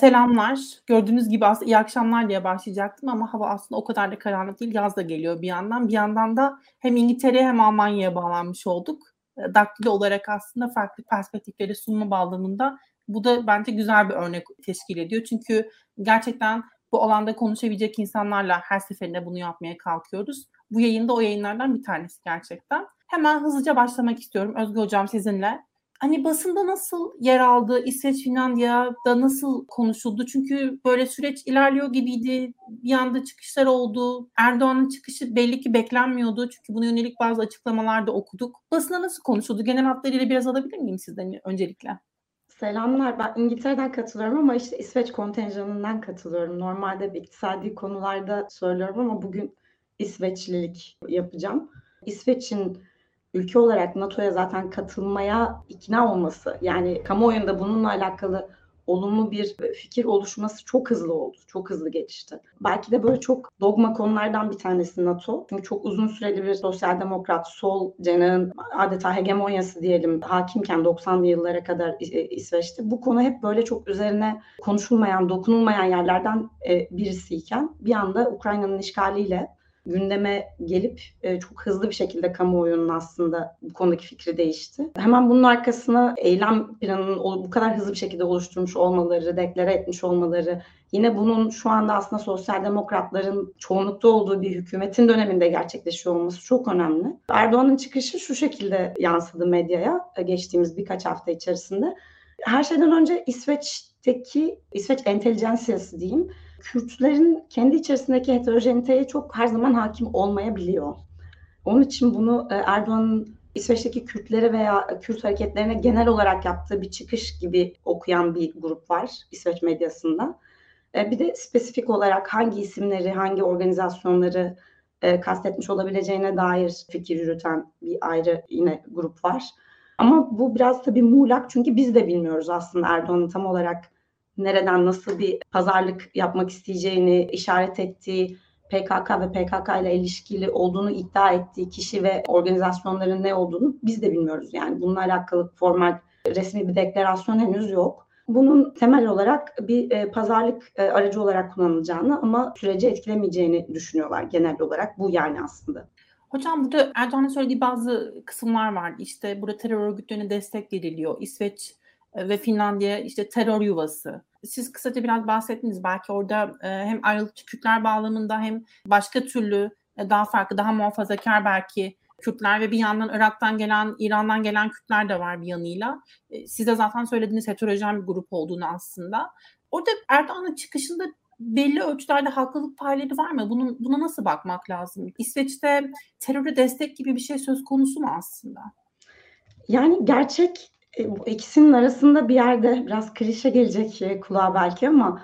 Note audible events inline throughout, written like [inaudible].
Selamlar. Gördüğünüz gibi aslında iyi akşamlar diye başlayacaktım ama hava aslında o kadar da karanlık değil. Yaz da geliyor bir yandan. Bir yandan da hem İngiltere'ye hem Almanya'ya bağlanmış olduk. E, daktilo olarak aslında farklı perspektifleri sunma bağlamında bu da bence güzel bir örnek teşkil ediyor. Çünkü gerçekten bu alanda konuşabilecek insanlarla her seferinde bunu yapmaya kalkıyoruz. Bu yayında o yayınlardan bir tanesi gerçekten. Hemen hızlıca başlamak istiyorum. Özgür Hocam sizinle hani basında nasıl yer aldı? İsveç, Finlandiya'da nasıl konuşuldu? Çünkü böyle süreç ilerliyor gibiydi. Bir anda çıkışlar oldu. Erdoğan'ın çıkışı belli ki beklenmiyordu. Çünkü buna yönelik bazı açıklamalar da okuduk. Basında nasıl konuşuldu? Genel hatlarıyla biraz alabilir miyim sizden öncelikle? Selamlar. Ben İngiltere'den katılıyorum ama işte İsveç kontenjanından katılıyorum. Normalde bir iktisadi konularda söylüyorum ama bugün İsveçlilik yapacağım. İsveç'in ülke olarak NATO'ya zaten katılmaya ikna olması yani kamuoyunda bununla alakalı olumlu bir fikir oluşması çok hızlı oldu. Çok hızlı gelişti. Belki de böyle çok dogma konulardan bir tanesi NATO. Çünkü çok uzun süreli bir sosyal demokrat, sol cenahın adeta hegemonyası diyelim hakimken 90'lı yıllara kadar İsveç'te. Bu konu hep böyle çok üzerine konuşulmayan, dokunulmayan yerlerden e, birisiyken bir anda Ukrayna'nın işgaliyle gündeme gelip e, çok hızlı bir şekilde kamuoyunun aslında bu konudaki fikri değişti. Hemen bunun arkasına eylem planının bu kadar hızlı bir şekilde oluşturmuş olmaları, deklare etmiş olmaları, yine bunun şu anda aslında sosyal demokratların çoğunlukta olduğu bir hükümetin döneminde gerçekleşiyor olması çok önemli. Erdoğan'ın çıkışı şu şekilde yansıdı medyaya e, geçtiğimiz birkaç hafta içerisinde. Her şeyden önce İsveç'teki İsveç entelijansiyası diyeyim Kürtlerin kendi içerisindeki heterojeniteye çok her zaman hakim olmayabiliyor. Onun için bunu e, Erdoğan'ın İsveç'teki Kürtlere veya Kürt hareketlerine genel olarak yaptığı bir çıkış gibi okuyan bir grup var İsveç medyasında. E, bir de spesifik olarak hangi isimleri, hangi organizasyonları e, kastetmiş olabileceğine dair fikir yürüten bir ayrı yine grup var. Ama bu biraz tabii muğlak çünkü biz de bilmiyoruz aslında Erdoğan'ın tam olarak nereden nasıl bir pazarlık yapmak isteyeceğini işaret ettiği PKK ve PKK ile ilişkili olduğunu iddia ettiği kişi ve organizasyonların ne olduğunu biz de bilmiyoruz. Yani bununla alakalı formal resmi bir deklarasyon henüz yok. Bunun temel olarak bir e, pazarlık e, aracı olarak kullanılacağını ama süreci etkilemeyeceğini düşünüyorlar genel olarak. Bu yani aslında. Hocam burada Erdoğan'ın söylediği bazı kısımlar var. İşte burada terör örgütlerine destek veriliyor. İsveç ve Finlandiya işte terör yuvası. Siz kısaca biraz bahsettiniz. Belki orada e, hem ayrılıkçı Kürtler bağlamında hem başka türlü e, daha farklı, daha muhafazakar belki Kürtler ve bir yandan Irak'tan gelen, İran'dan gelen Kürtler de var bir yanıyla. E, siz de zaten söylediğiniz heterojen bir grup olduğunu aslında. Orada Erdoğan'ın çıkışında belli ölçülerde haklılık payları var mı? Bunun, buna nasıl bakmak lazım? İsveç'te teröre destek gibi bir şey söz konusu mu aslında? Yani gerçek e, bu ikisinin arasında bir yerde biraz klişe gelecek e, kulağa belki ama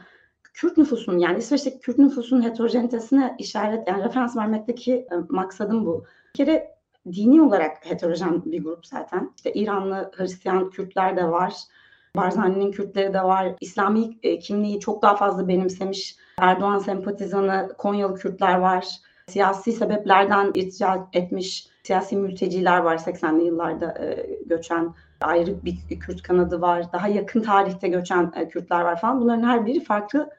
Kürt nüfusunun yani İsveç'teki Kürt nüfusunun heterojenitesine işaret yani referans vermekteki e, maksadım bu. Bir kere dini olarak heterojen bir grup zaten. İşte İranlı Hristiyan Kürtler de var. Barzani'nin Kürtleri de var. İslami e, kimliği çok daha fazla benimsemiş Erdoğan sempatizanı Konyalı Kürtler var. Siyasi sebeplerden irtica etmiş siyasi mülteciler var 80'li yıllarda e, göçen ayrı bir Kürt kanadı var. Daha yakın tarihte göçen e, Kürtler var falan. Bunların her biri farklı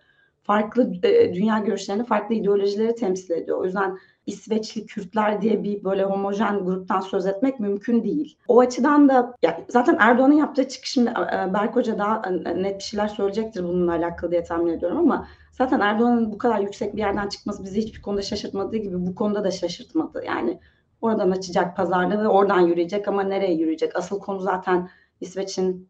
farklı e, dünya görüşlerini, farklı ideolojileri temsil ediyor. O yüzden İsveçli Kürtler diye bir böyle homojen gruptan söz etmek mümkün değil. O açıdan da ya zaten Erdoğan'ın yaptığı çıkış şimdi e, Berk Hoca daha net bir şeyler söyleyecektir bununla alakalı diye tahmin ediyorum ama zaten Erdoğan'ın bu kadar yüksek bir yerden çıkması bizi hiçbir konuda şaşırtmadığı gibi bu konuda da şaşırtmadı. Yani Oradan açacak pazarlığı ve oradan yürüyecek ama nereye yürüyecek? Asıl konu zaten İsveç'in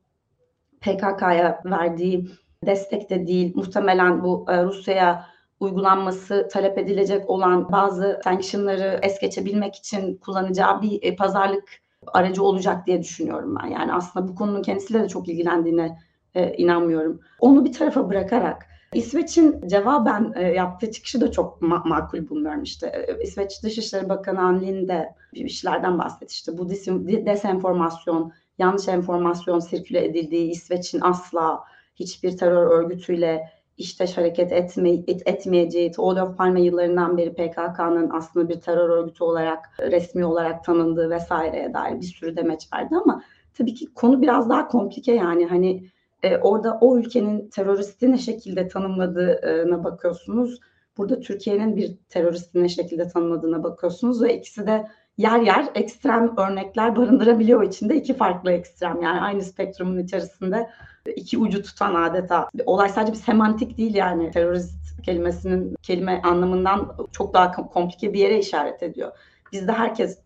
PKK'ya verdiği destek de değil. Muhtemelen bu e, Rusya'ya uygulanması talep edilecek olan bazı sanctionları es geçebilmek için kullanacağı bir e, pazarlık aracı olacak diye düşünüyorum ben. Yani aslında bu konunun kendisiyle de çok ilgilendiğine e, inanmıyorum. Onu bir tarafa bırakarak İsveç'in cevaben e, yaptığı çıkışı da çok ma- makul bulmuyorum işte. E, İsveç Dışişleri Bakanı Anlin de bir şeylerden bahsetmişti. Bu dis- desenformasyon, yanlış enformasyon sirküle edildiği İsveç'in asla hiçbir terör örgütüyle işteş hareket etme, et, etmeyeceği, Olof Palme yıllarından beri PKK'nın aslında bir terör örgütü olarak resmi olarak tanındığı vesaireye dair bir sürü demeç verdi ama tabii ki konu biraz daha komplike yani hani E, orada o ülkenin teröristi ne şekilde tanımladığına bakıyorsunuz. Burada Türkiye'nin bir teröristi ne şekilde tanımladığına bakıyorsunuz ve ikisi de yer yer ekstrem örnekler barındırabiliyor içinde iki farklı ekstrem yani aynı spektrumun içerisinde iki ucu tutan adeta. Olay sadece bir semantik değil yani terörist kelimesinin kelime anlamından çok daha komplike bir yere işaret ediyor. Bizde herkes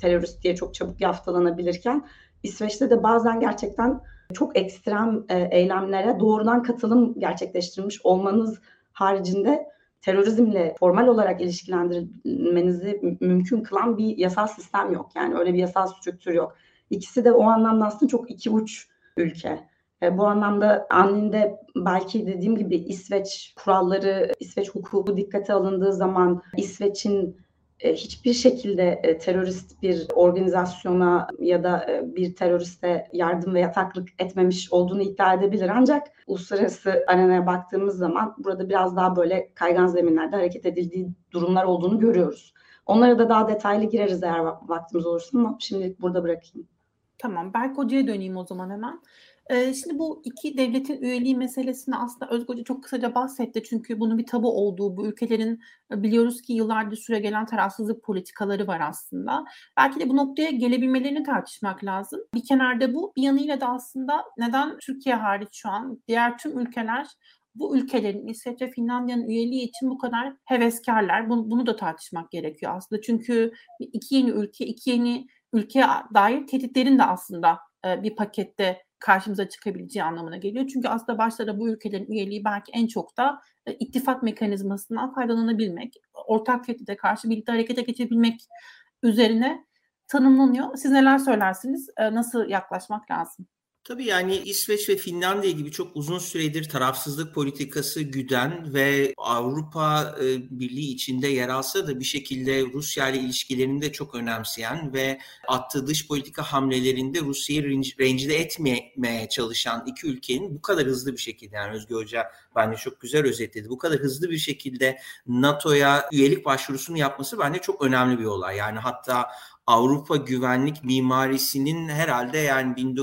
terörist diye çok çabuk yaftalanabilirken İsveç'te de bazen gerçekten çok ekstrem e, eylemlere doğrudan katılım gerçekleştirmiş olmanız haricinde terörizmle formal olarak ilişkilendirmenizi mümkün kılan bir yasal sistem yok. Yani öyle bir yasal strüktür yok. İkisi de o anlamda aslında çok iki uç ülke. E, bu anlamda Anlin'de belki dediğim gibi İsveç kuralları, İsveç hukuku dikkate alındığı zaman İsveç'in hiçbir şekilde e, terörist bir organizasyona ya da e, bir teröriste yardım ve yataklık etmemiş olduğunu iddia edebilir. Ancak uluslararası arenaya baktığımız zaman burada biraz daha böyle kaygan zeminlerde hareket edildiği durumlar olduğunu görüyoruz. Onlara da daha detaylı gireriz eğer vaktimiz olursa ama şimdilik burada bırakayım. Tamam, Berk Hoca'ya döneyim o zaman hemen. Şimdi bu iki devletin üyeliği meselesini aslında Özgür Hoca çok kısaca bahsetti. Çünkü bunun bir tabu olduğu, bu ülkelerin biliyoruz ki yıllardır süre gelen tarafsızlık politikaları var aslında. Belki de bu noktaya gelebilmelerini tartışmak lazım. Bir kenarda bu, bir yanıyla da aslında neden Türkiye hariç şu an diğer tüm ülkeler bu ülkelerin İsveç ve Finlandiya'nın üyeliği için bu kadar heveskarlar. Bunu, bunu da tartışmak gerekiyor aslında. Çünkü iki yeni ülke, iki yeni ülkeye dair tehditlerin de aslında bir pakette karşımıza çıkabileceği anlamına geliyor. Çünkü aslında başta da bu ülkelerin üyeliği belki en çok da e, ittifak mekanizmasından faydalanabilmek, ortak tehdide karşı birlikte harekete geçebilmek üzerine tanımlanıyor. Siz neler söylersiniz? E, nasıl yaklaşmak lazım? Tabii yani İsveç ve Finlandiya gibi çok uzun süredir tarafsızlık politikası güden ve Avrupa e, Birliği içinde yer alsa da bir şekilde Rusya ile ilişkilerini de çok önemseyen ve attığı dış politika hamlelerinde Rusya'yı rencide etmemeye çalışan iki ülkenin bu kadar hızlı bir şekilde yani Özgür Hoca bence çok güzel özetledi. Bu kadar hızlı bir şekilde NATO'ya üyelik başvurusunu yapması bence çok önemli bir olay. Yani hatta Avrupa güvenlik mimarisinin herhalde yani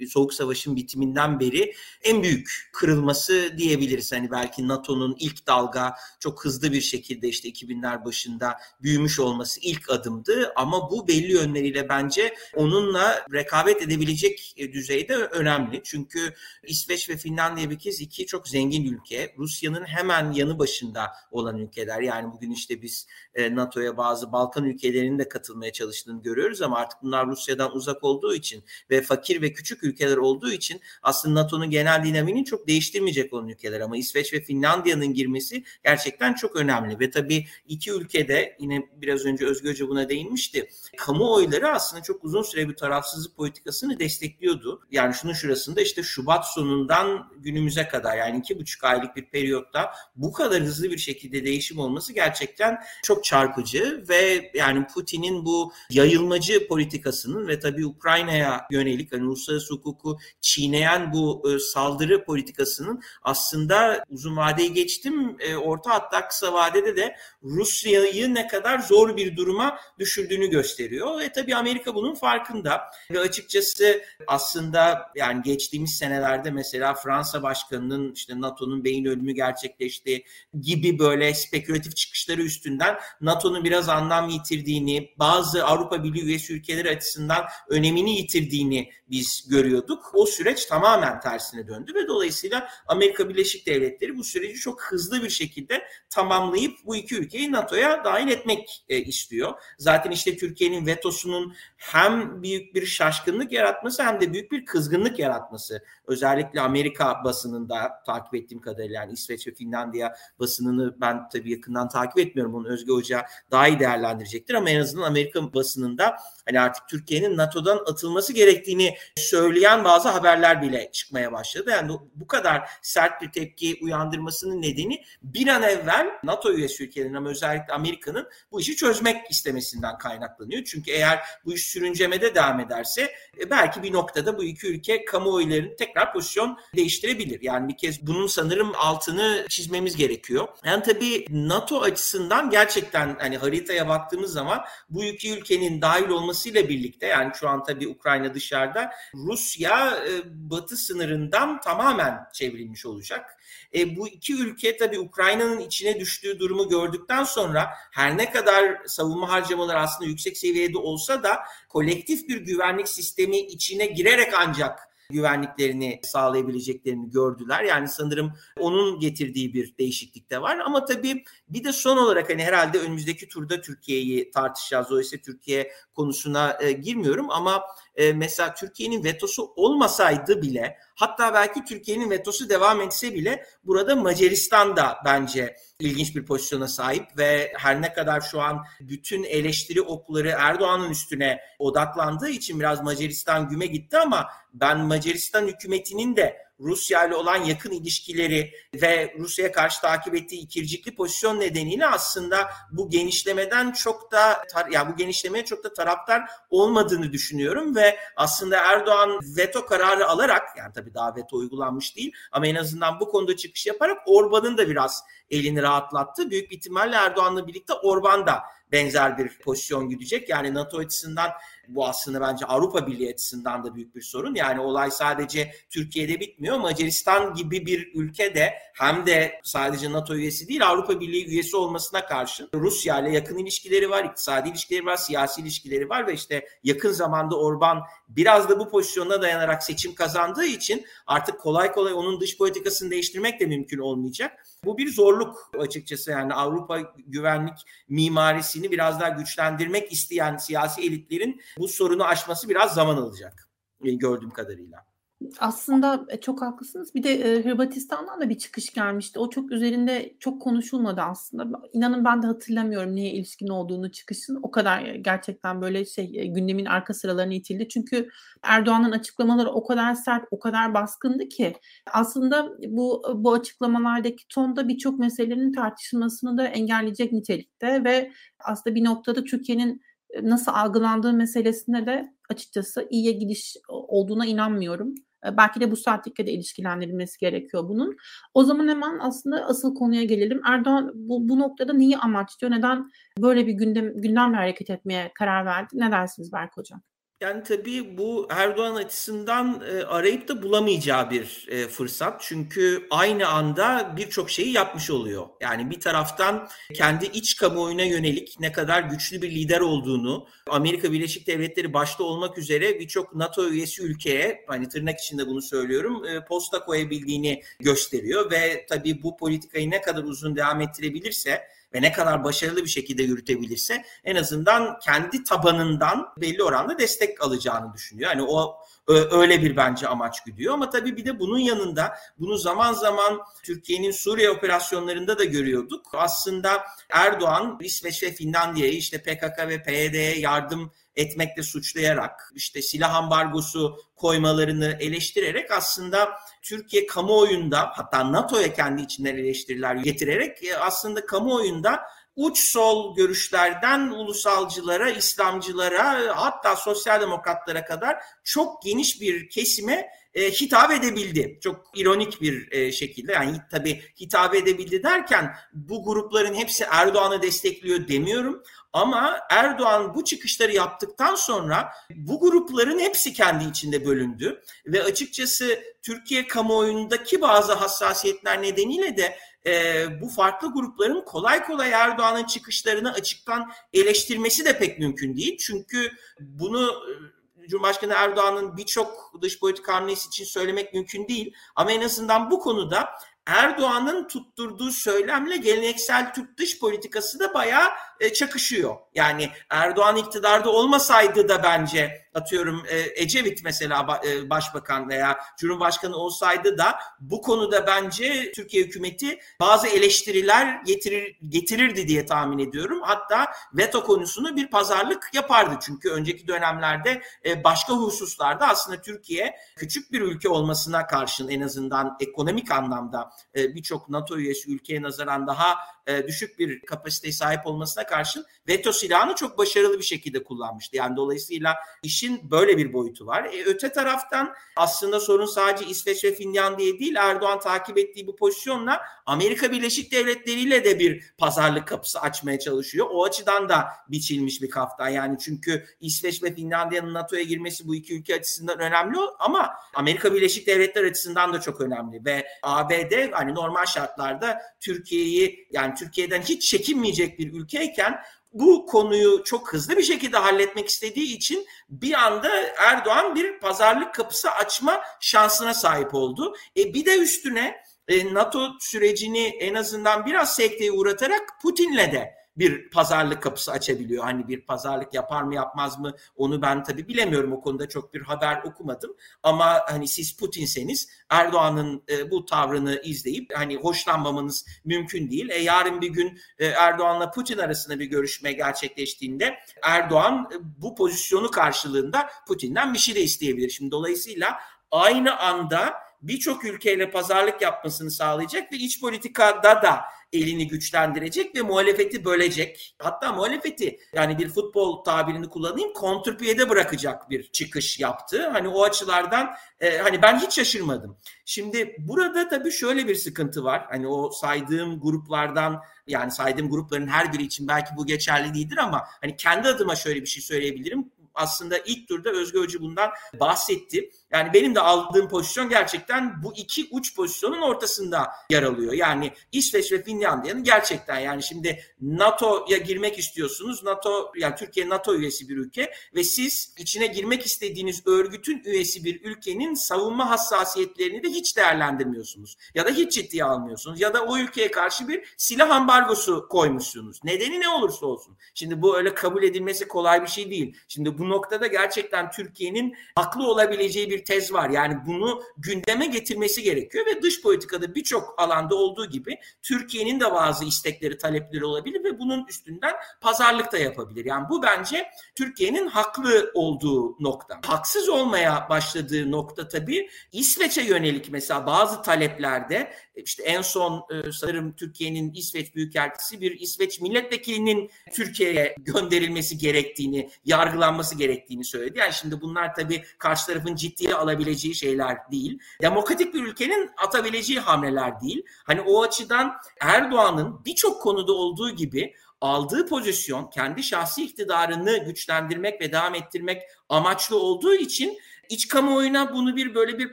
e, Soğuk Savaş'ın bitiminden beri en büyük kırılması diyebiliriz. Hani belki NATO'nun ilk dalga çok hızlı bir şekilde işte 2000'ler başında büyümüş olması ilk adımdı ama bu belli yönleriyle bence onunla rekabet edebilecek e, düzeyde önemli. Çünkü İsveç ve Finlandiya bir kez iki çok zengin ülke. Rusya'nın hemen yanı başında olan ülkeler. Yani bugün işte biz e, NATO'ya bazı Balkan ülkelerinin de katılmaya çalıştık çalıştığını görüyoruz ama artık bunlar Rusya'dan uzak olduğu için ve fakir ve küçük ülkeler olduğu için aslında NATO'nun genel dinamini çok değiştirmeyecek olan ülkeler ama İsveç ve Finlandiya'nın girmesi gerçekten çok önemli ve tabii iki ülkede yine biraz önce Özgür Hoca buna değinmişti. Kamuoyları aslında çok uzun süre bir tarafsızlık politikasını destekliyordu. Yani şunun şurasında işte Şubat sonundan günümüze kadar yani iki buçuk aylık bir periyotta bu kadar hızlı bir şekilde değişim olması gerçekten çok çarpıcı ve yani Putin'in bu yayılmacı politikasının ve tabii Ukrayna'ya yönelik hani uluslararası hukuku çiğneyen bu e, saldırı politikasının aslında uzun vadeyi geçtim e, orta hatta kısa vadede de Rusya'yı ne kadar zor bir duruma düşürdüğünü gösteriyor. Ve tabii Amerika bunun farkında. Ve açıkçası aslında yani geçtiğimiz senelerde mesela Fransa Başkanı'nın işte NATO'nun beyin ölümü gerçekleşti gibi böyle spekülatif çıkışları üstünden NATO'nun biraz anlam yitirdiğini, bazı Avrupa Avrupa Birliği üyesi ülkeleri açısından önemini yitirdiğini biz görüyorduk. O süreç tamamen tersine döndü ve dolayısıyla Amerika Birleşik Devletleri bu süreci çok hızlı bir şekilde tamamlayıp bu iki ülkeyi NATO'ya dahil etmek e, istiyor. Zaten işte Türkiye'nin vetosunun hem büyük bir şaşkınlık yaratması hem de büyük bir kızgınlık yaratması. Özellikle Amerika basınında takip ettiğim kadarıyla yani İsveç ve Finlandiya basınını ben tabii yakından takip etmiyorum. Onu Özge Hoca daha iyi değerlendirecektir ama en azından Amerika basınında hani artık Türkiye'nin NATO'dan atılması gerektiğini söyleyen bazı haberler bile çıkmaya başladı. Yani bu kadar sert bir tepki uyandırmasının nedeni bir an evvel NATO üyesi ülkelerin ama özellikle Amerika'nın bu işi çözmek istemesinden kaynaklanıyor. Çünkü eğer bu iş sürüncemede devam ederse e, belki bir noktada bu iki ülke kamuoylarının tekrar pozisyon değiştirebilir. Yani bir kez bunun sanırım altını çizmemiz gerekiyor. Yani tabii NATO açısından gerçekten hani haritaya baktığımız zaman bu iki ülkenin Türkiye'nin dahil olmasıyla birlikte yani şu an tabii Ukrayna dışarıda Rusya e, batı sınırından tamamen çevrilmiş olacak. E, bu iki ülke tabii Ukrayna'nın içine düştüğü durumu gördükten sonra her ne kadar savunma harcamaları aslında yüksek seviyede olsa da kolektif bir güvenlik sistemi içine girerek ancak güvenliklerini sağlayabileceklerini gördüler. Yani sanırım onun getirdiği bir değişiklik de var. Ama tabii bir de son olarak hani herhalde önümüzdeki turda Türkiye'yi tartışacağız. Dolayısıyla Türkiye konusuna e, girmiyorum ama e, mesela Türkiye'nin vetosu olmasaydı bile hatta belki Türkiye'nin vetosu devam etse bile burada Macaristan da bence ilginç bir pozisyona sahip ve her ne kadar şu an bütün eleştiri okları Erdoğan'ın üstüne odaklandığı için biraz Macaristan güme gitti ama ben Macaristan hükümetinin de Rusya ile olan yakın ilişkileri ve Rusya'ya karşı takip ettiği ikircikli pozisyon nedeniyle aslında bu genişlemeden çok da ya yani bu genişlemeye çok da taraftar olmadığını düşünüyorum ve aslında Erdoğan veto kararı alarak yani tabii daha veto uygulanmış değil ama en azından bu konuda çıkış yaparak Orban'ın da biraz elini rahatlattı. Büyük bir ihtimalle Erdoğan'la birlikte Orban da benzer bir pozisyon gidecek. Yani NATO açısından bu aslında bence Avrupa Birliği açısından da büyük bir sorun. Yani olay sadece Türkiye'de bitmiyor. Macaristan gibi bir ülke de hem de sadece NATO üyesi değil Avrupa Birliği üyesi olmasına karşın Rusya ile yakın ilişkileri var, iktisadi ilişkileri var, siyasi ilişkileri var ve işte yakın zamanda Orban biraz da bu pozisyona dayanarak seçim kazandığı için artık kolay kolay onun dış politikasını değiştirmek de mümkün olmayacak. Bu bir zorluk açıkçası yani Avrupa güvenlik mimarisini biraz daha güçlendirmek isteyen siyasi elitlerin bu sorunu aşması biraz zaman alacak gördüğüm kadarıyla. Aslında e, çok haklısınız. Bir de e, Hırvatistan'dan da bir çıkış gelmişti. O çok üzerinde çok konuşulmadı aslında. İnanın ben de hatırlamıyorum neye ilişkin olduğunu çıkışın. O kadar gerçekten böyle şey e, gündemin arka sıralarına itildi. Çünkü Erdoğan'ın açıklamaları o kadar sert, o kadar baskındı ki aslında bu bu açıklamalardaki tonda birçok meselenin tartışılmasını da engelleyecek nitelikte ve aslında bir noktada Türkiye'nin nasıl algılandığı meselesinde de açıkçası iyiye gidiş olduğuna inanmıyorum. Belki de bu saatlikle de ilişkilendirilmesi gerekiyor bunun. O zaman hemen aslında asıl konuya gelelim. Erdoğan bu, bu noktada neyi amaçlıyor? Neden böyle bir gündem, gündemle hareket etmeye karar verdi? Ne dersiniz Berk Hocam? Yani tabii bu Erdoğan açısından e, arayıp da bulamayacağı bir e, fırsat. Çünkü aynı anda birçok şeyi yapmış oluyor. Yani bir taraftan kendi iç kamuoyuna yönelik ne kadar güçlü bir lider olduğunu, Amerika Birleşik Devletleri başta olmak üzere birçok NATO üyesi ülkeye, hani tırnak içinde bunu söylüyorum, e, posta koyabildiğini gösteriyor. Ve tabii bu politikayı ne kadar uzun devam ettirebilirse ve ne kadar başarılı bir şekilde yürütebilirse en azından kendi tabanından belli oranda destek alacağını düşünüyor. Yani o öyle bir bence amaç güdüyor ama tabii bir de bunun yanında bunu zaman zaman Türkiye'nin Suriye operasyonlarında da görüyorduk. Aslında Erdoğan İsveç ve Finlandiya'yı işte PKK ve PYD'ye yardım etmekle suçlayarak işte silah ambargosu koymalarını eleştirerek aslında Türkiye kamuoyunda hatta NATO'ya kendi içinden eleştiriler getirerek e, aslında kamuoyunda uç sol görüşlerden ulusalcılara, İslamcılara hatta sosyal demokratlara kadar çok geniş bir kesime e, hitap edebildi. Çok ironik bir e, şekilde yani tabii hitap edebildi derken bu grupların hepsi Erdoğan'ı destekliyor demiyorum ama Erdoğan bu çıkışları yaptıktan sonra bu grupların hepsi kendi içinde bölündü ve açıkçası Türkiye kamuoyundaki bazı hassasiyetler nedeniyle de e, bu farklı grupların kolay kolay Erdoğan'ın çıkışlarını açıktan eleştirmesi de pek mümkün değil. Çünkü bunu e, Cumhurbaşkanı Erdoğan'ın birçok dış politika hamlesi için söylemek mümkün değil. Ama en azından bu konuda Erdoğan'ın tutturduğu söylemle geleneksel Türk dış politikası da bayağı e, çakışıyor. Yani Erdoğan iktidarda olmasaydı da bence atıyorum e, Ecevit mesela e, başbakan veya Cumhurbaşkanı olsaydı da bu konuda bence Türkiye hükümeti bazı eleştiriler getirir, getirirdi diye tahmin ediyorum. Hatta veto konusunu bir pazarlık yapardı. Çünkü önceki dönemlerde başka hususlarda aslında Türkiye küçük bir ülke olmasına karşın en azından ekonomik anlamda birçok NATO üyesi ülkeye nazaran daha e, düşük bir kapasiteye sahip olmasına karşın veto silahını çok başarılı bir şekilde kullanmıştı. Yani dolayısıyla işin böyle bir boyutu var. E, öte taraftan aslında sorun sadece İsveç ve Finlandiya değil Erdoğan takip ettiği bu pozisyonla Amerika Birleşik Devletleri ile de bir pazarlık kapısı açmaya çalışıyor. O açıdan da biçilmiş bir kaftan. Yani çünkü İsveç ve Finlandiya'nın NATO'ya girmesi bu iki ülke açısından önemli ama Amerika Birleşik Devletleri açısından da çok önemli ve ABD hani normal şartlarda Türkiye'yi yani Türkiye'den hiç çekinmeyecek bir ülkeyken bu konuyu çok hızlı bir şekilde halletmek istediği için bir anda Erdoğan bir pazarlık kapısı açma şansına sahip oldu. E bir de üstüne e, NATO sürecini en azından biraz sekteye uğratarak Putin'le de bir pazarlık kapısı açabiliyor. Hani bir pazarlık yapar mı yapmaz mı onu ben tabii bilemiyorum o konuda çok bir haber okumadım. Ama hani siz Putin'seniz Erdoğan'ın e, bu tavrını izleyip hani hoşlanmamanız mümkün değil. E, yarın bir gün e, Erdoğan'la Putin arasında bir görüşme gerçekleştiğinde Erdoğan e, bu pozisyonu karşılığında Putin'den bir şey de isteyebilir. Şimdi dolayısıyla aynı anda birçok ülkeyle pazarlık yapmasını sağlayacak ve iç politikada da elini güçlendirecek ve muhalefeti bölecek. Hatta muhalefeti yani bir futbol tabirini kullanayım kontrpiyede bırakacak bir çıkış yaptı. Hani o açılardan e, hani ben hiç şaşırmadım. Şimdi burada tabii şöyle bir sıkıntı var. Hani o saydığım gruplardan yani saydığım grupların her biri için belki bu geçerli değildir ama hani kendi adıma şöyle bir şey söyleyebilirim aslında ilk turda Özgür Hoca bundan bahsetti. Yani benim de aldığım pozisyon gerçekten bu iki uç pozisyonun ortasında yer alıyor. Yani İsveç ve Finlandiya'nın gerçekten yani şimdi NATO'ya girmek istiyorsunuz. NATO yani Türkiye NATO üyesi bir ülke ve siz içine girmek istediğiniz örgütün üyesi bir ülkenin savunma hassasiyetlerini de hiç değerlendirmiyorsunuz. Ya da hiç ciddiye almıyorsunuz. Ya da o ülkeye karşı bir silah ambargosu koymuşsunuz. Nedeni ne olursa olsun. Şimdi bu öyle kabul edilmesi kolay bir şey değil. Şimdi bu noktada gerçekten Türkiye'nin haklı olabileceği bir tez var. Yani bunu gündeme getirmesi gerekiyor ve dış politikada birçok alanda olduğu gibi Türkiye'nin de bazı istekleri, talepleri olabilir ve bunun üstünden pazarlık da yapabilir. Yani bu bence Türkiye'nin haklı olduğu nokta. Haksız olmaya başladığı nokta tabii İsveç'e yönelik mesela bazı taleplerde işte en son e, sanırım Türkiye'nin İsveç Büyükelçisi bir İsveç milletvekilinin Türkiye'ye gönderilmesi gerektiğini, yargılanması gerektiğini söyledi. Yani şimdi bunlar tabii karşı tarafın ciddiye alabileceği şeyler değil. Demokratik bir ülkenin atabileceği hamleler değil. Hani o açıdan Erdoğan'ın birçok konuda olduğu gibi aldığı pozisyon kendi şahsi iktidarını güçlendirmek ve devam ettirmek amaçlı olduğu için iç kamuoyuna bunu bir böyle bir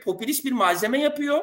popülist bir malzeme yapıyor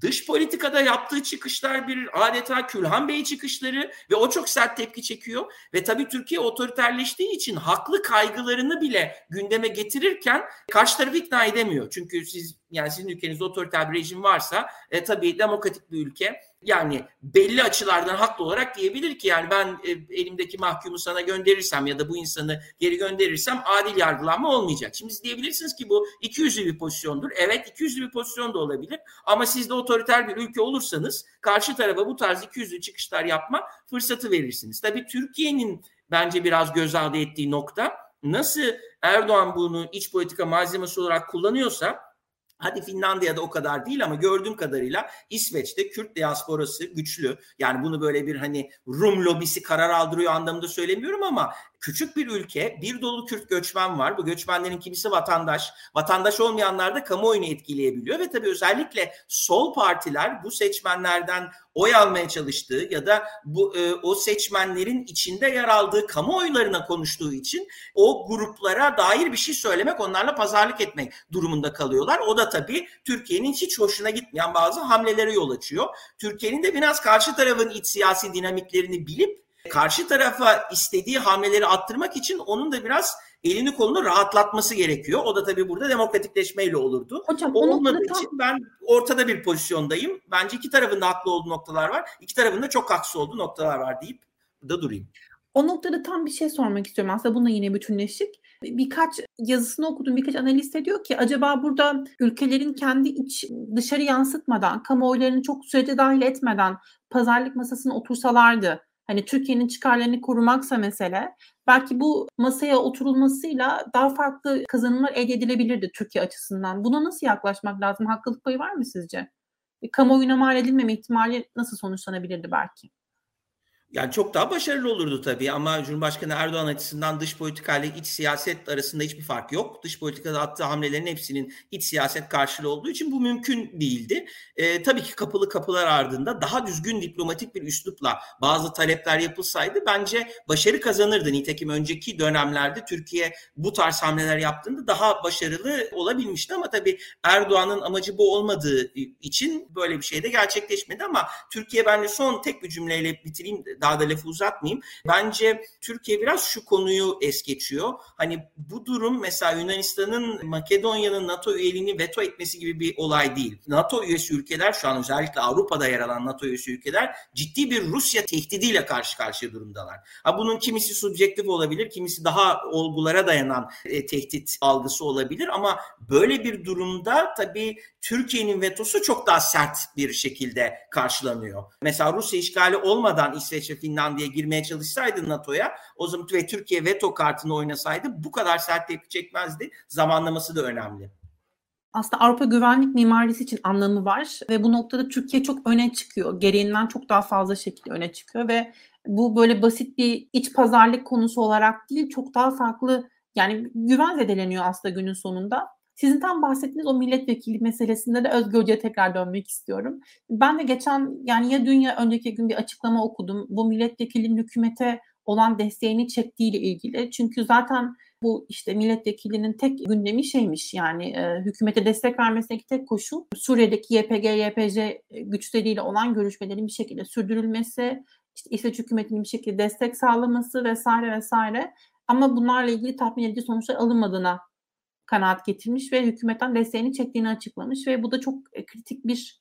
dış politikada yaptığı çıkışlar bir adeta Külhan Bey çıkışları ve o çok sert tepki çekiyor. Ve tabii Türkiye otoriterleştiği için haklı kaygılarını bile gündeme getirirken karşı tarafı ikna edemiyor. Çünkü siz yani sizin ülkenizde otoriter bir rejim varsa e, tabii demokratik bir ülke yani belli açılardan haklı olarak diyebilir ki yani ben e, elimdeki mahkumu sana gönderirsem ya da bu insanı geri gönderirsem adil yargılanma olmayacak. Şimdi siz diyebilirsiniz ki bu iki yüzlü bir pozisyondur. Evet iki yüzlü bir pozisyon da olabilir ama siz de otoriter bir ülke olursanız karşı tarafa bu tarz iki yüzlü çıkışlar yapma fırsatı verirsiniz. Tabii Türkiye'nin bence biraz göz ardı ettiği nokta nasıl Erdoğan bunu iç politika malzemesi olarak kullanıyorsa Hadi Finlandiya'da o kadar değil ama gördüğüm kadarıyla İsveç'te Kürt diasporası güçlü. Yani bunu böyle bir hani Rum lobisi karar aldırıyor anlamında söylemiyorum ama küçük bir ülke, bir dolu Kürt göçmen var. Bu göçmenlerin kimisi vatandaş. Vatandaş olmayanlar da kamuoyunu etkileyebiliyor ve tabii özellikle sol partiler bu seçmenlerden oy almaya çalıştığı ya da bu e, o seçmenlerin içinde yer aldığı kamuoylarına konuştuğu için o gruplara dair bir şey söylemek, onlarla pazarlık etmek durumunda kalıyorlar. O da tabii Türkiye'nin hiç hoşuna gitmeyen bazı hamlelere yol açıyor. Türkiye'nin de biraz karşı tarafın iç siyasi dinamiklerini bilip karşı tarafa istediği hamleleri attırmak için onun da biraz elini kolunu rahatlatması gerekiyor. O da tabii burada demokratikleşmeyle olurdu. Hocam, o olmadığı tam... için ben ortada bir pozisyondayım. Bence iki tarafın da haklı olduğu noktalar var. İki tarafın da çok haksız olduğu noktalar var deyip da durayım. O noktada tam bir şey sormak istiyorum. Aslında bununla yine bütünleşik. Birkaç yazısını okudum, birkaç analist diyor ki acaba burada ülkelerin kendi iç dışarı yansıtmadan, kamuoylarını çok sürece dahil etmeden pazarlık masasına otursalardı hani Türkiye'nin çıkarlarını korumaksa mesele belki bu masaya oturulmasıyla daha farklı kazanımlar elde edilebilirdi Türkiye açısından. Buna nasıl yaklaşmak lazım? Haklılık payı var mı sizce? Kamuoyuna mal edilmeme ihtimali nasıl sonuçlanabilirdi belki? Yani çok daha başarılı olurdu tabii ama Cumhurbaşkanı Erdoğan açısından dış politika ile iç siyaset arasında hiçbir fark yok. Dış politikada attığı hamlelerin hepsinin iç siyaset karşılığı olduğu için bu mümkün değildi. Ee, tabii ki kapılı kapılar ardında daha düzgün diplomatik bir üslupla bazı talepler yapılsaydı bence başarı kazanırdı. Nitekim önceki dönemlerde Türkiye bu tarz hamleler yaptığında daha başarılı olabilmişti ama tabii Erdoğan'ın amacı bu olmadığı için böyle bir şey de gerçekleşmedi ama Türkiye bence son tek bir cümleyle bitireyim daha da lafı uzatmayayım. Bence Türkiye biraz şu konuyu es geçiyor. Hani bu durum mesela Yunanistan'ın Makedonya'nın NATO üyeliğini veto etmesi gibi bir olay değil. NATO üyesi ülkeler şu an özellikle Avrupa'da yer alan NATO üyesi ülkeler ciddi bir Rusya tehdidiyle karşı karşıya durumdalar. Ha bunun kimisi subjektif olabilir, kimisi daha olgulara dayanan e, tehdit algısı olabilir ama böyle bir durumda tabii Türkiye'nin vetosu çok daha sert bir şekilde karşılanıyor. Mesela Rusya işgali olmadan İsveç ve Finlandiya girmeye çalışsaydı NATO'ya o zaman ve Türkiye veto kartını oynasaydı bu kadar sert tepki çekmezdi. Zamanlaması da önemli aslında Avrupa güvenlik mimarisi için anlamı var ve bu noktada Türkiye çok öne çıkıyor. Gereğinden çok daha fazla şekilde öne çıkıyor ve bu böyle basit bir iç pazarlık konusu olarak değil çok daha farklı yani güven zedeleniyor aslında günün sonunda. Sizin tam bahsettiğiniz o milletvekili meselesinde de Özgür Hoca'ya tekrar dönmek istiyorum. Ben de geçen yani ya dün ya önceki gün bir açıklama okudum. Bu milletvekilinin hükümete olan desteğini çektiğiyle ilgili. Çünkü zaten bu işte milletvekilinin tek gündemi şeymiş yani e, hükümete destek vermesindeki tek koşul Suriye'deki YPG, YPC güçleriyle olan görüşmelerin bir şekilde sürdürülmesi, işte İsveç hükümetinin bir şekilde destek sağlaması vesaire vesaire. Ama bunlarla ilgili tatmin edici sonuçlar alınmadığına kanaat getirmiş ve hükümetten desteğini çektiğini açıklamış ve bu da çok e, kritik bir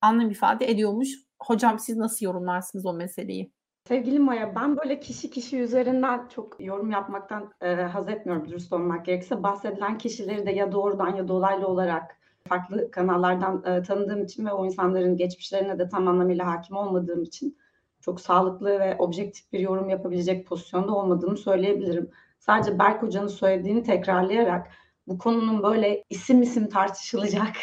anlam ifade ediyormuş. Hocam siz nasıl yorumlarsınız o meseleyi? Sevgili Maya, ben böyle kişi kişi üzerinden çok yorum yapmaktan e, haz etmiyorum dürüst olmak gerekirse. Bahsedilen kişileri de ya doğrudan ya dolaylı olarak farklı kanallardan e, tanıdığım için ve o insanların geçmişlerine de tam anlamıyla hakim olmadığım için çok sağlıklı ve objektif bir yorum yapabilecek pozisyonda olmadığımı söyleyebilirim. Sadece Berk Hoca'nın söylediğini tekrarlayarak bu konunun böyle isim isim tartışılacak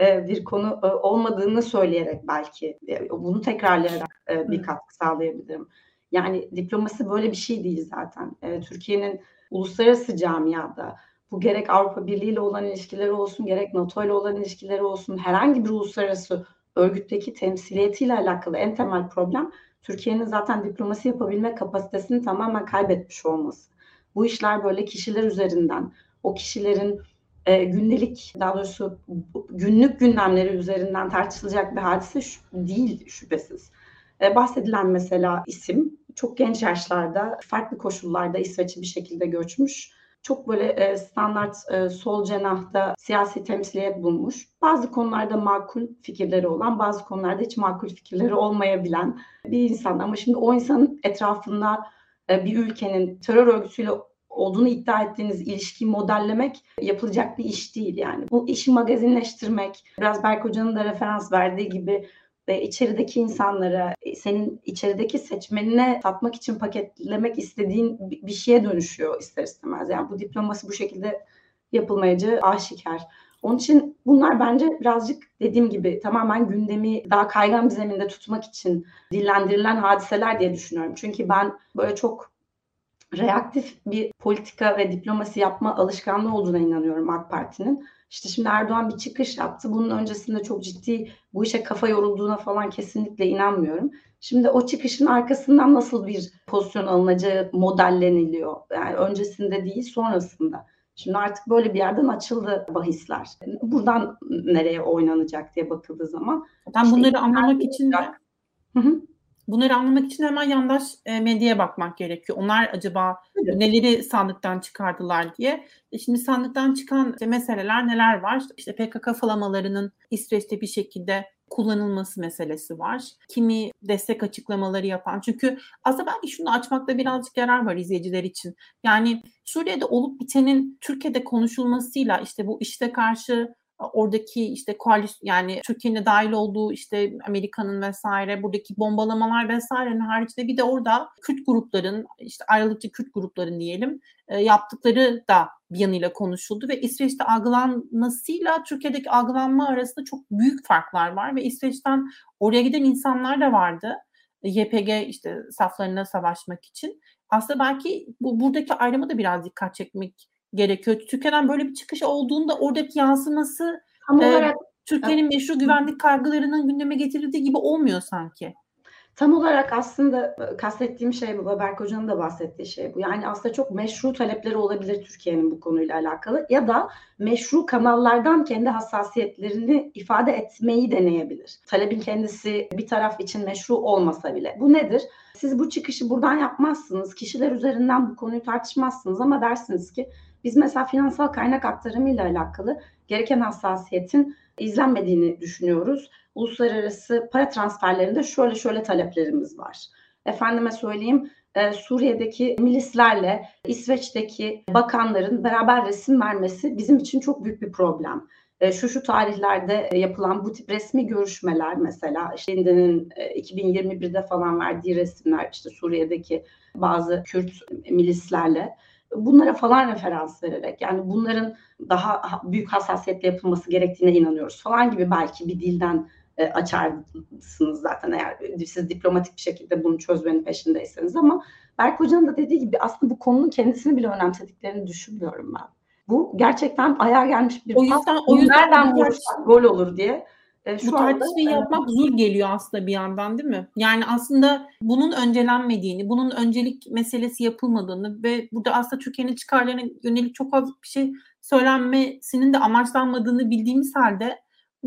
e, bir konu e, olmadığını söyleyerek belki e, bunu tekrarlayarak bir katkı sağlayabilirim. Yani diplomasi böyle bir şey değil zaten. Türkiye'nin uluslararası camiada bu gerek Avrupa Birliği ile olan ilişkileri olsun, gerek NATO ile olan ilişkileri olsun, herhangi bir uluslararası örgütteki temsiliyetiyle alakalı en temel problem Türkiye'nin zaten diplomasi yapabilme kapasitesini tamamen kaybetmiş olması. Bu işler böyle kişiler üzerinden, o kişilerin e, gündelik daha doğrusu günlük gündemleri üzerinden tartışılacak bir hadise şu, değil şüphesiz. E, bahsedilen mesela isim çok genç yaşlarda farklı koşullarda İsveç'e bir şekilde göçmüş. Çok böyle e, standart e, sol cenahta siyasi temsiliyet bulmuş. Bazı konularda makul fikirleri olan, bazı konularda hiç makul fikirleri olmayabilen bir insan. Ama şimdi o insanın etrafında e, bir ülkenin terör örgütüyle olduğunu iddia ettiğiniz ilişkiyi modellemek yapılacak bir iş değil yani. Bu işi magazinleştirmek, biraz Berk Hoca'nın da referans verdiği gibi ve içerideki insanlara, senin içerideki seçmenine satmak için paketlemek istediğin bir şeye dönüşüyor ister istemez. Yani bu diplomasi bu şekilde yapılmayacağı aşikar. Onun için bunlar bence birazcık dediğim gibi tamamen gündemi daha kaygan bir zeminde tutmak için dillendirilen hadiseler diye düşünüyorum. Çünkü ben böyle çok reaktif bir politika ve diplomasi yapma alışkanlığı olduğuna inanıyorum AK Parti'nin. İşte şimdi Erdoğan bir çıkış yaptı. Bunun öncesinde çok ciddi bu işe kafa yorulduğuna falan kesinlikle inanmıyorum. Şimdi o çıkışın arkasından nasıl bir pozisyon alınacağı modelleniliyor. Yani öncesinde değil sonrasında. Şimdi artık böyle bir yerden açıldı bahisler. Buradan nereye oynanacak diye bakıldığı zaman. Ben işte bunları anlamak için de Hı hı. Bunları anlamak için hemen yandaş e, medyaya bakmak gerekiyor. Onlar acaba evet. neleri sandıktan çıkardılar diye. E şimdi sandıktan çıkan işte meseleler neler var? İşte PKK falamalarının İsveç'te bir şekilde kullanılması meselesi var. Kimi destek açıklamaları yapan. Çünkü aslında belki şunu açmakta birazcık yarar var izleyiciler için. Yani Suriye'de olup bitenin Türkiye'de konuşulmasıyla işte bu işte karşı oradaki işte koalisyon yani Türkiye'nin dahil olduğu işte Amerika'nın vesaire buradaki bombalamalar vesairenin haricinde bir de orada Kürt grupların işte ayrılıkçı Kürt grupların diyelim e, yaptıkları da bir yanıyla konuşuldu ve İsveç'te algılanmasıyla Türkiye'deki algılanma arasında çok büyük farklar var ve İsveç'ten oraya giden insanlar da vardı. YPG işte saflarına savaşmak için. Aslında belki bu buradaki ayrımı da biraz dikkat çekmek gerekiyor. Türkiye'den böyle bir çıkış olduğunda oradaki yansıması Tam e, Türkiye'nin meşru güvenlik kaygılarının gündeme getirildiği gibi olmuyor sanki. Tam olarak aslında e, kastettiğim şey bu. Berk Hoca'nın da bahsettiği şey bu. Yani aslında çok meşru talepleri olabilir Türkiye'nin bu konuyla alakalı. Ya da meşru kanallardan kendi hassasiyetlerini ifade etmeyi deneyebilir. Talebin kendisi bir taraf için meşru olmasa bile. Bu nedir? Siz bu çıkışı buradan yapmazsınız. Kişiler üzerinden bu konuyu tartışmazsınız ama dersiniz ki biz mesela finansal kaynak aktarımıyla alakalı gereken hassasiyetin izlenmediğini düşünüyoruz uluslararası para transferlerinde şöyle şöyle taleplerimiz var. Efendime söyleyeyim e, Suriye'deki milislerle İsveç'teki bakanların beraber resim vermesi bizim için çok büyük bir problem. E, şu şu tarihlerde yapılan bu tip resmi görüşmeler mesela işte Hindi'nin 2021'de e, falan verdiği resimler işte Suriye'deki bazı Kürt milislerle bunlara falan referans vererek yani bunların daha büyük hassasiyetle yapılması gerektiğine inanıyoruz falan gibi belki bir dilden e, açarsınız zaten eğer siz diplomatik bir şekilde bunu çözmenin peşindeyseniz ama Berk Hoca'nın da dediği gibi aslında bu konunun kendisini bile önemsediklerini düşünmüyorum ben. Bu gerçekten ayağa gelmiş bir o yüzden o yüzden nereden vurursak gol olur diye e, şu bu tartışmayı anda, yapmak zor geliyor aslında bir yandan değil mi? Yani aslında bunun öncelenmediğini, bunun öncelik meselesi yapılmadığını ve burada aslında Türkiye'nin çıkarlarına yönelik çok az bir şey söylenmesinin de amaçlanmadığını bildiğimiz halde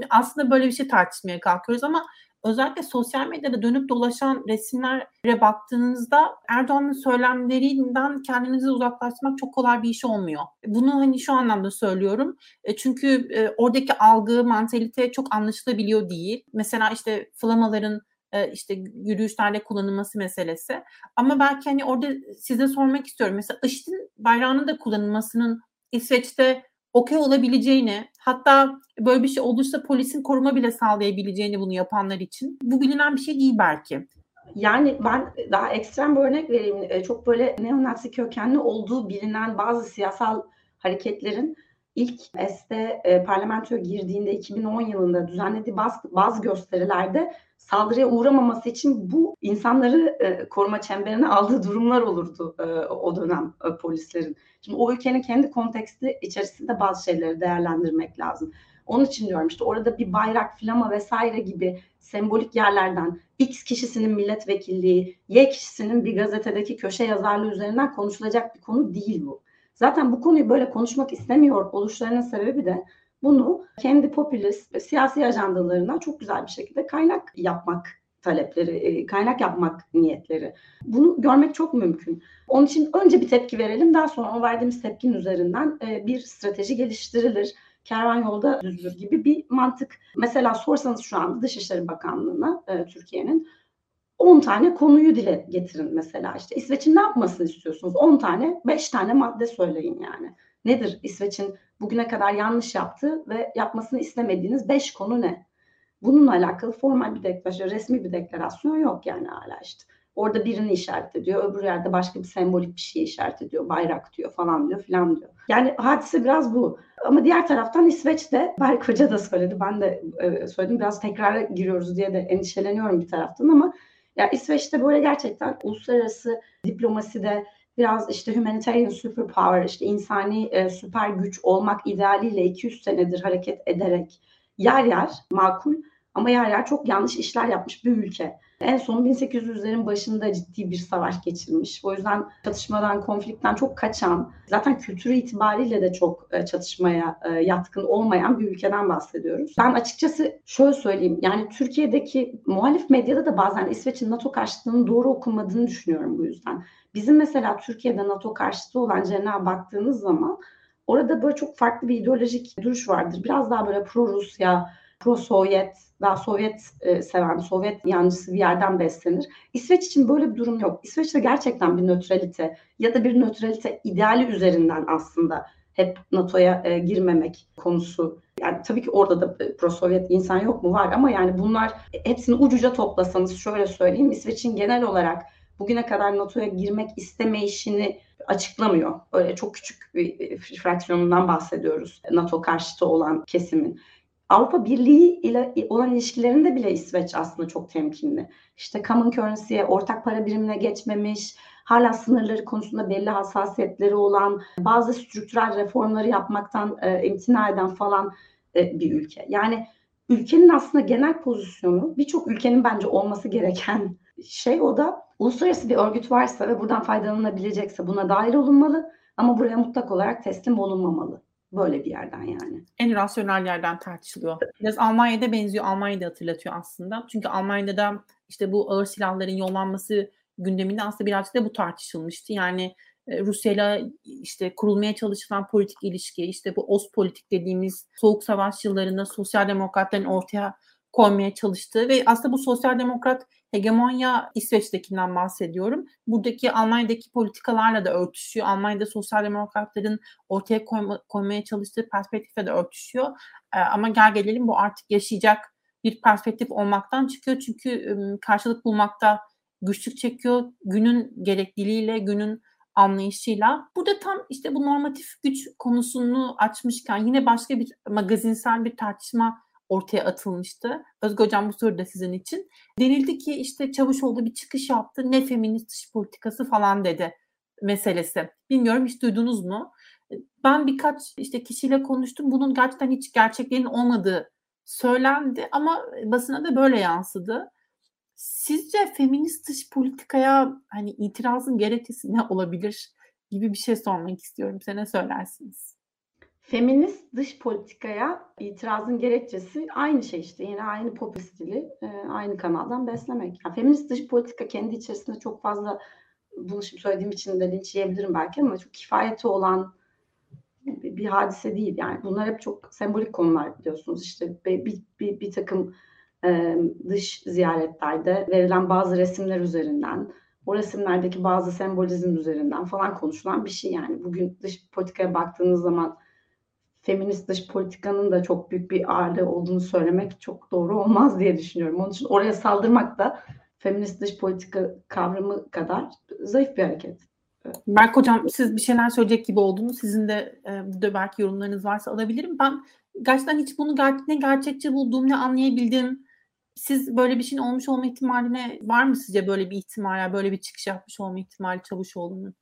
aslında böyle bir şey tartışmaya kalkıyoruz ama özellikle sosyal medyada dönüp dolaşan resimlere baktığınızda Erdoğan'ın söylemlerinden kendinizi uzaklaştırmak çok kolay bir iş olmuyor. Bunu hani şu anlamda söylüyorum. E, çünkü e, oradaki algı, mantalite çok anlaşılabiliyor değil. Mesela işte flamaların e, işte yürüyüşlerde kullanılması meselesi. Ama belki hani orada size sormak istiyorum. Mesela IŞİD'in bayrağının da kullanılmasının İsveç'te okey olabileceğini hatta böyle bir şey olursa polisin koruma bile sağlayabileceğini bunu yapanlar için. Bu bilinen bir şey değil belki. Yani ben daha ekstrem bir örnek vereyim. E, çok böyle neonazi kökenli olduğu bilinen bazı siyasal hareketlerin ilk ES'te e, parlamentoya girdiğinde 2010 yılında düzenlediği bazı gösterilerde saldırıya uğramaması için bu insanları e, koruma çemberine aldığı durumlar olurdu e, o dönem e, polislerin. Şimdi o ülkenin kendi konteksti içerisinde bazı şeyleri değerlendirmek lazım. Onun için diyorum işte orada bir bayrak, flama vesaire gibi sembolik yerlerden X kişisinin milletvekilliği, Y kişisinin bir gazetedeki köşe yazarlığı üzerinden konuşulacak bir konu değil bu. Zaten bu konuyu böyle konuşmak istemiyor oluşlarının sebebi de bunu kendi popülist siyasi ajandalarından çok güzel bir şekilde kaynak yapmak talepleri, e, kaynak yapmak niyetleri. Bunu görmek çok mümkün. Onun için önce bir tepki verelim, daha sonra o verdiğimiz tepkinin üzerinden e, bir strateji geliştirilir. Kervan yolda düzdür gibi bir mantık. Mesela sorsanız şu anda Dışişleri Bakanlığı'na e, Türkiye'nin 10 tane konuyu dile getirin mesela işte İsveç'in ne yapmasını istiyorsunuz? 10 tane, 5 tane madde söyleyin yani. Nedir İsveç'in bugüne kadar yanlış yaptığı ve yapmasını istemediğiniz 5 konu ne? Bununla alakalı formal bir deklarasyon, resmi bir deklarasyon yok yani hala işte. Orada birini işaret ediyor, öbür yerde başka bir sembolik bir şey işaret ediyor, bayrak diyor falan diyor filan diyor. Yani hadise biraz bu. Ama diğer taraftan İsveç'te, Berk Hoca da söyledi, ben de e, söyledim biraz tekrara giriyoruz diye de endişeleniyorum bir taraftan ama ya İsveç'te böyle gerçekten uluslararası diplomaside biraz işte humanitarian superpower, işte insani e, süper güç olmak idealiyle 200 senedir hareket ederek yer yer makul ama yer yer çok yanlış işler yapmış bir ülke. En son 1800'lerin başında ciddi bir savaş geçirmiş. O yüzden çatışmadan, konflikten çok kaçan, zaten kültürü itibariyle de çok e, çatışmaya e, yatkın olmayan bir ülkeden bahsediyoruz. Ben açıkçası şöyle söyleyeyim. Yani Türkiye'deki muhalif medyada da bazen İsveç'in NATO karşıtlığının doğru okunmadığını düşünüyorum bu yüzden. Bizim mesela Türkiye'de NATO karşıtı olan cenah baktığınız zaman orada böyle çok farklı bir ideolojik duruş vardır. Biraz daha böyle pro Rusya, pro Sovyet, daha Sovyet e, seven, Sovyet yancısı bir yerden beslenir. İsveç için böyle bir durum yok. İsveç'te gerçekten bir nötralite ya da bir nötralite ideali üzerinden aslında hep NATO'ya e, girmemek konusu. Yani tabii ki orada da e, pro-Sovyet insan yok mu? Var ama yani bunlar hepsini ucuca toplasanız şöyle söyleyeyim. İsveç'in genel olarak bugüne kadar NATO'ya girmek istemeyişini açıklamıyor. Öyle çok küçük bir fraksiyonundan bahsediyoruz NATO karşıtı olan kesimin. Avrupa Birliği ile olan ilişkilerinde bile İsveç aslında çok temkinli. İşte common currency'ye, ortak para birimine geçmemiş, hala sınırları konusunda belli hassasiyetleri olan, bazı strüktürel reformları yapmaktan e, imtina eden falan e, bir ülke. Yani ülkenin aslında genel pozisyonu birçok ülkenin bence olması gereken şey o da uluslararası bir örgüt varsa ve buradan faydalanabilecekse buna dahil olunmalı ama buraya mutlak olarak teslim olunmamalı. Böyle bir yerden yani. En rasyonel yerden tartışılıyor. Biraz Almanya'da benziyor. Almanya'da hatırlatıyor aslında. Çünkü Almanya'da da işte bu ağır silahların yollanması gündeminde aslında birazcık da bu tartışılmıştı. Yani e, Rusya ile işte kurulmaya çalışılan politik ilişki, işte bu OS politik dediğimiz soğuk savaş yıllarında sosyal demokratların ortaya koymaya çalıştığı ve aslında bu sosyal demokrat hegemonya İsveç'tekinden bahsediyorum. Buradaki Almanya'daki politikalarla da örtüşüyor. Almanya'da sosyal demokratların ortaya koyma, koymaya çalıştığı perspektifle de örtüşüyor. Ee, ama gel gelelim bu artık yaşayacak bir perspektif olmaktan çıkıyor. Çünkü karşılık bulmakta güçlük çekiyor. Günün gerekliliğiyle, günün anlayışıyla. Burada tam işte bu normatif güç konusunu açmışken yine başka bir magazinsel bir tartışma ortaya atılmıştı. Özgü Hocam bu soru da sizin için. Denildi ki işte Çavuşoğlu bir çıkış yaptı. Ne feminist dış politikası falan dedi meselesi. Bilmiyorum hiç duydunuz mu? Ben birkaç işte kişiyle konuştum. Bunun gerçekten hiç gerçekliğinin olmadığı söylendi ama basına da böyle yansıdı. Sizce feminist dış politikaya hani itirazın gerekçesi ne olabilir gibi bir şey sormak istiyorum. Size ne söylersiniz? Feminist dış politikaya itirazın gerekçesi aynı şey işte yine aynı pop stili e, aynı kanaldan beslemek. Yani feminist dış politika kendi içerisinde çok fazla bunu şimdi söylediğim için de linç yiyebilirim belki ama çok kifayeti olan bir, hadise değil. Yani bunlar hep çok sembolik konular biliyorsunuz. İşte bir, bir, bir, bir takım e, dış ziyaretlerde verilen bazı resimler üzerinden, o resimlerdeki bazı sembolizm üzerinden falan konuşulan bir şey yani. Bugün dış politikaya baktığınız zaman feminist dış politikanın da çok büyük bir ağırlığı olduğunu söylemek çok doğru olmaz diye düşünüyorum. Onun için oraya saldırmak da feminist dış politika kavramı kadar zayıf bir hareket. Berk Hocam siz bir şeyler söyleyecek gibi oldunuz. Sizin de e, burada belki yorumlarınız varsa alabilirim. Ben gerçekten hiç bunu ger- ne gerçekçi bulduğum ne anlayabildim. Siz böyle bir şeyin olmuş olma ihtimaline var mı sizce böyle bir ihtimal, böyle bir çıkış yapmış olma ihtimali Çavuşoğlu'nun?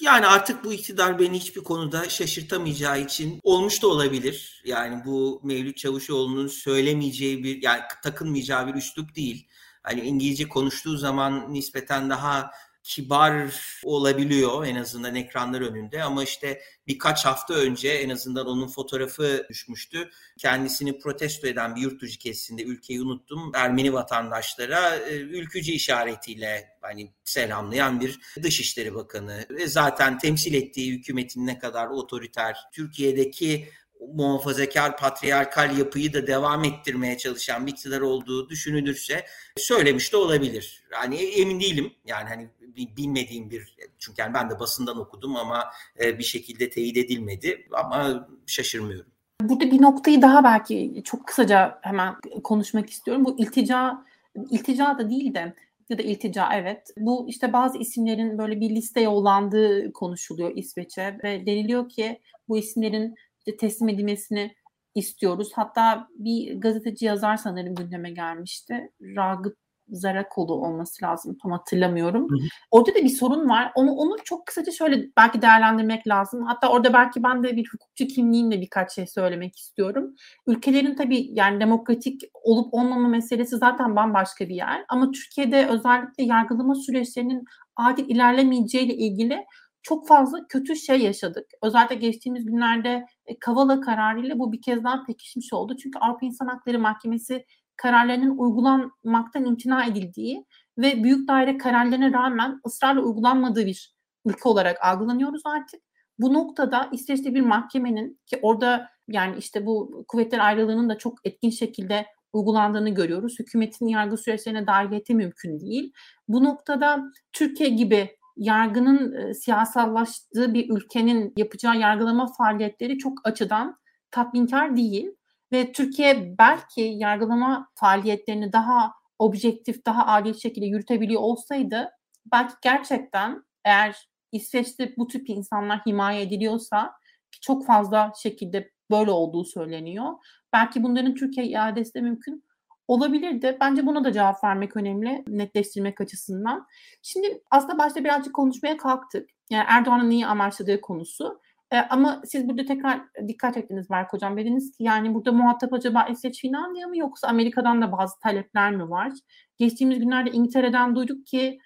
Yani artık bu iktidar beni hiçbir konuda şaşırtamayacağı için olmuş da olabilir. Yani bu Mevlüt Çavuşoğlu'nun söylemeyeceği bir, yani takılmayacağı bir üslup değil. Hani İngilizce konuştuğu zaman nispeten daha kibar olabiliyor en azından ekranlar önünde ama işte birkaç hafta önce en azından onun fotoğrafı düşmüştü. Kendisini protesto eden bir yurt dışı kesisinde ülkeyi unuttum. Ermeni vatandaşlara e, ülkücü işaretiyle hani selamlayan bir Dışişleri Bakanı ve zaten temsil ettiği hükümetin ne kadar otoriter Türkiye'deki muhafazakar patriarkal yapıyı da devam ettirmeye çalışan bir iktidar olduğu düşünülürse söylemiş de olabilir. Yani emin değilim. Yani hani bilmediğim bir çünkü yani ben de basından okudum ama e, bir şekilde teyit edilmedi ama şaşırmıyorum. Burada bir noktayı daha belki çok kısaca hemen konuşmak istiyorum. Bu iltica iltica da değil de ya da iltica evet. Bu işte bazı isimlerin böyle bir liste yollandığı konuşuluyor İsveç'e ve deniliyor ki bu isimlerin teslim edilmesini istiyoruz. Hatta bir gazeteci yazar sanırım gündeme gelmişti. Ragıp Zarakolu olması lazım. Tam hatırlamıyorum. Hı hı. Orada da bir sorun var. Onu onu çok kısaca şöyle belki değerlendirmek lazım. Hatta orada belki ben de bir hukukçu kimliğimle birkaç şey söylemek istiyorum. Ülkelerin tabii yani demokratik olup olmama meselesi zaten bambaşka bir yer. Ama Türkiye'de özellikle yargılama süreçlerinin adil ilerlemeyeceğiyle ilgili çok fazla kötü şey yaşadık. Özellikle geçtiğimiz günlerde e, Kavala kararıyla bu bir kez daha pekişmiş oldu. Çünkü Avrupa İnsan Hakları Mahkemesi kararlarının uygulanmaktan imtina edildiği ve büyük daire kararlarına rağmen ısrarla uygulanmadığı bir ülke olarak algılanıyoruz artık. Bu noktada İsveç'te bir mahkemenin ki orada yani işte bu kuvvetler ayrılığının da çok etkin şekilde uygulandığını görüyoruz. Hükümetin yargı süreçlerine dahiliyeti mümkün değil. Bu noktada Türkiye gibi yargının e, siyasallaştığı bir ülkenin yapacağı yargılama faaliyetleri çok açıdan tatminkar değil ve Türkiye belki yargılama faaliyetlerini daha objektif, daha adil şekilde yürütebiliyor olsaydı belki gerçekten eğer İsveç'te bu tip insanlar himaye ediliyorsa çok fazla şekilde böyle olduğu söyleniyor. Belki bunların Türkiye iadesi de mümkün olabilirdi. Bence buna da cevap vermek önemli netleştirmek açısından. Şimdi aslında başta birazcık konuşmaya kalktık. Yani Erdoğan'ın niye amaçladığı konusu. E, ama siz burada tekrar dikkat ettiniz Berk Hocam. Dediniz ki yani burada muhatap acaba İsveç Finlandiya mı yoksa Amerika'dan da bazı talepler mi var? Geçtiğimiz günlerde İngiltere'den duyduk ki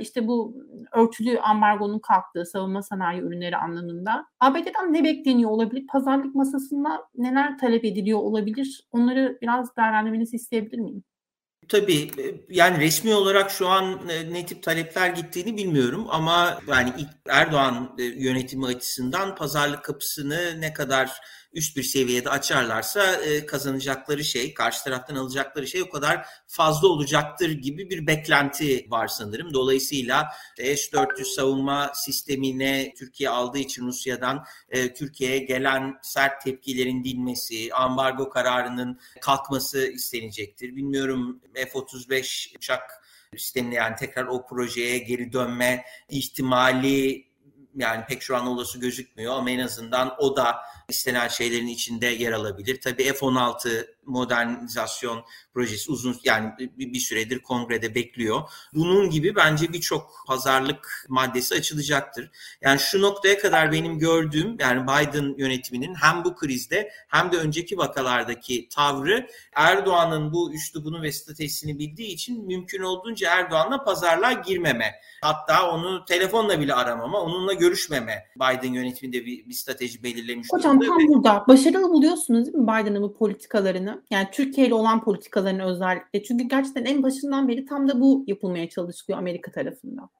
işte bu örtülü ambargonun kalktığı savunma sanayi ürünleri anlamında. ABD'den ne bekleniyor olabilir? Pazarlık masasında neler talep ediliyor olabilir? Onları biraz değerlendirmenizi isteyebilir miyim? Tabii yani resmi olarak şu an ne tip talepler gittiğini bilmiyorum ama yani Erdoğan yönetimi açısından pazarlık kapısını ne kadar üst bir seviyede açarlarsa e, kazanacakları şey, karşı taraftan alacakları şey o kadar fazla olacaktır gibi bir beklenti var sanırım. Dolayısıyla S-400 savunma sistemine Türkiye aldığı için Rusya'dan e, Türkiye'ye gelen sert tepkilerin dinmesi, ambargo kararının kalkması istenecektir. Bilmiyorum F-35 uçak sistemine yani tekrar o projeye geri dönme ihtimali yani pek şu an olası gözükmüyor ama en azından o da istenen şeylerin içinde yer alabilir. Tabii F-16 modernizasyon projesi uzun yani bir süredir kongrede bekliyor. Bunun gibi bence birçok pazarlık maddesi açılacaktır. Yani şu noktaya kadar benim gördüğüm yani Biden yönetiminin hem bu krizde hem de önceki vakalardaki tavrı Erdoğan'ın bu üslubunu ve stratejisini bildiği için mümkün olduğunca Erdoğan'la pazarlığa girmeme. Hatta onu telefonla bile aramama, onunla görüşmeme Biden yönetiminde bir, bir strateji belirlemiş. Hocam tam burada başarılı buluyorsunuz değil mi Biden'ın bu politikalarını? Yani Türkiye ile olan politikalarını özellikle. Çünkü gerçekten en başından beri tam da bu yapılmaya çalışılıyor Amerika tarafından.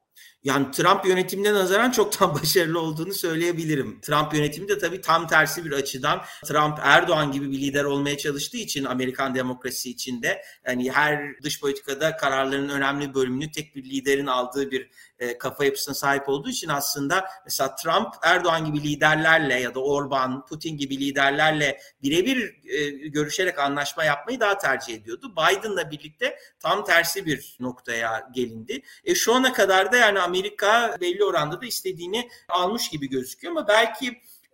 Yani Trump yönetimine nazaran çoktan [laughs] başarılı olduğunu söyleyebilirim. Trump yönetimi de tabii tam tersi bir açıdan Trump Erdoğan gibi bir lider olmaya çalıştığı için Amerikan demokrasi içinde yani her dış politikada kararların önemli bölümünü tek bir liderin aldığı bir e, kafa yapısına sahip olduğu için aslında mesela Trump Erdoğan gibi liderlerle ya da Orban, Putin gibi liderlerle birebir e, görüşerek anlaşma yapmayı daha tercih ediyordu. Biden'la birlikte tam tersi bir noktaya gelindi. E, şu ana kadar da yani Amerika belli oranda da istediğini almış gibi gözüküyor ama belki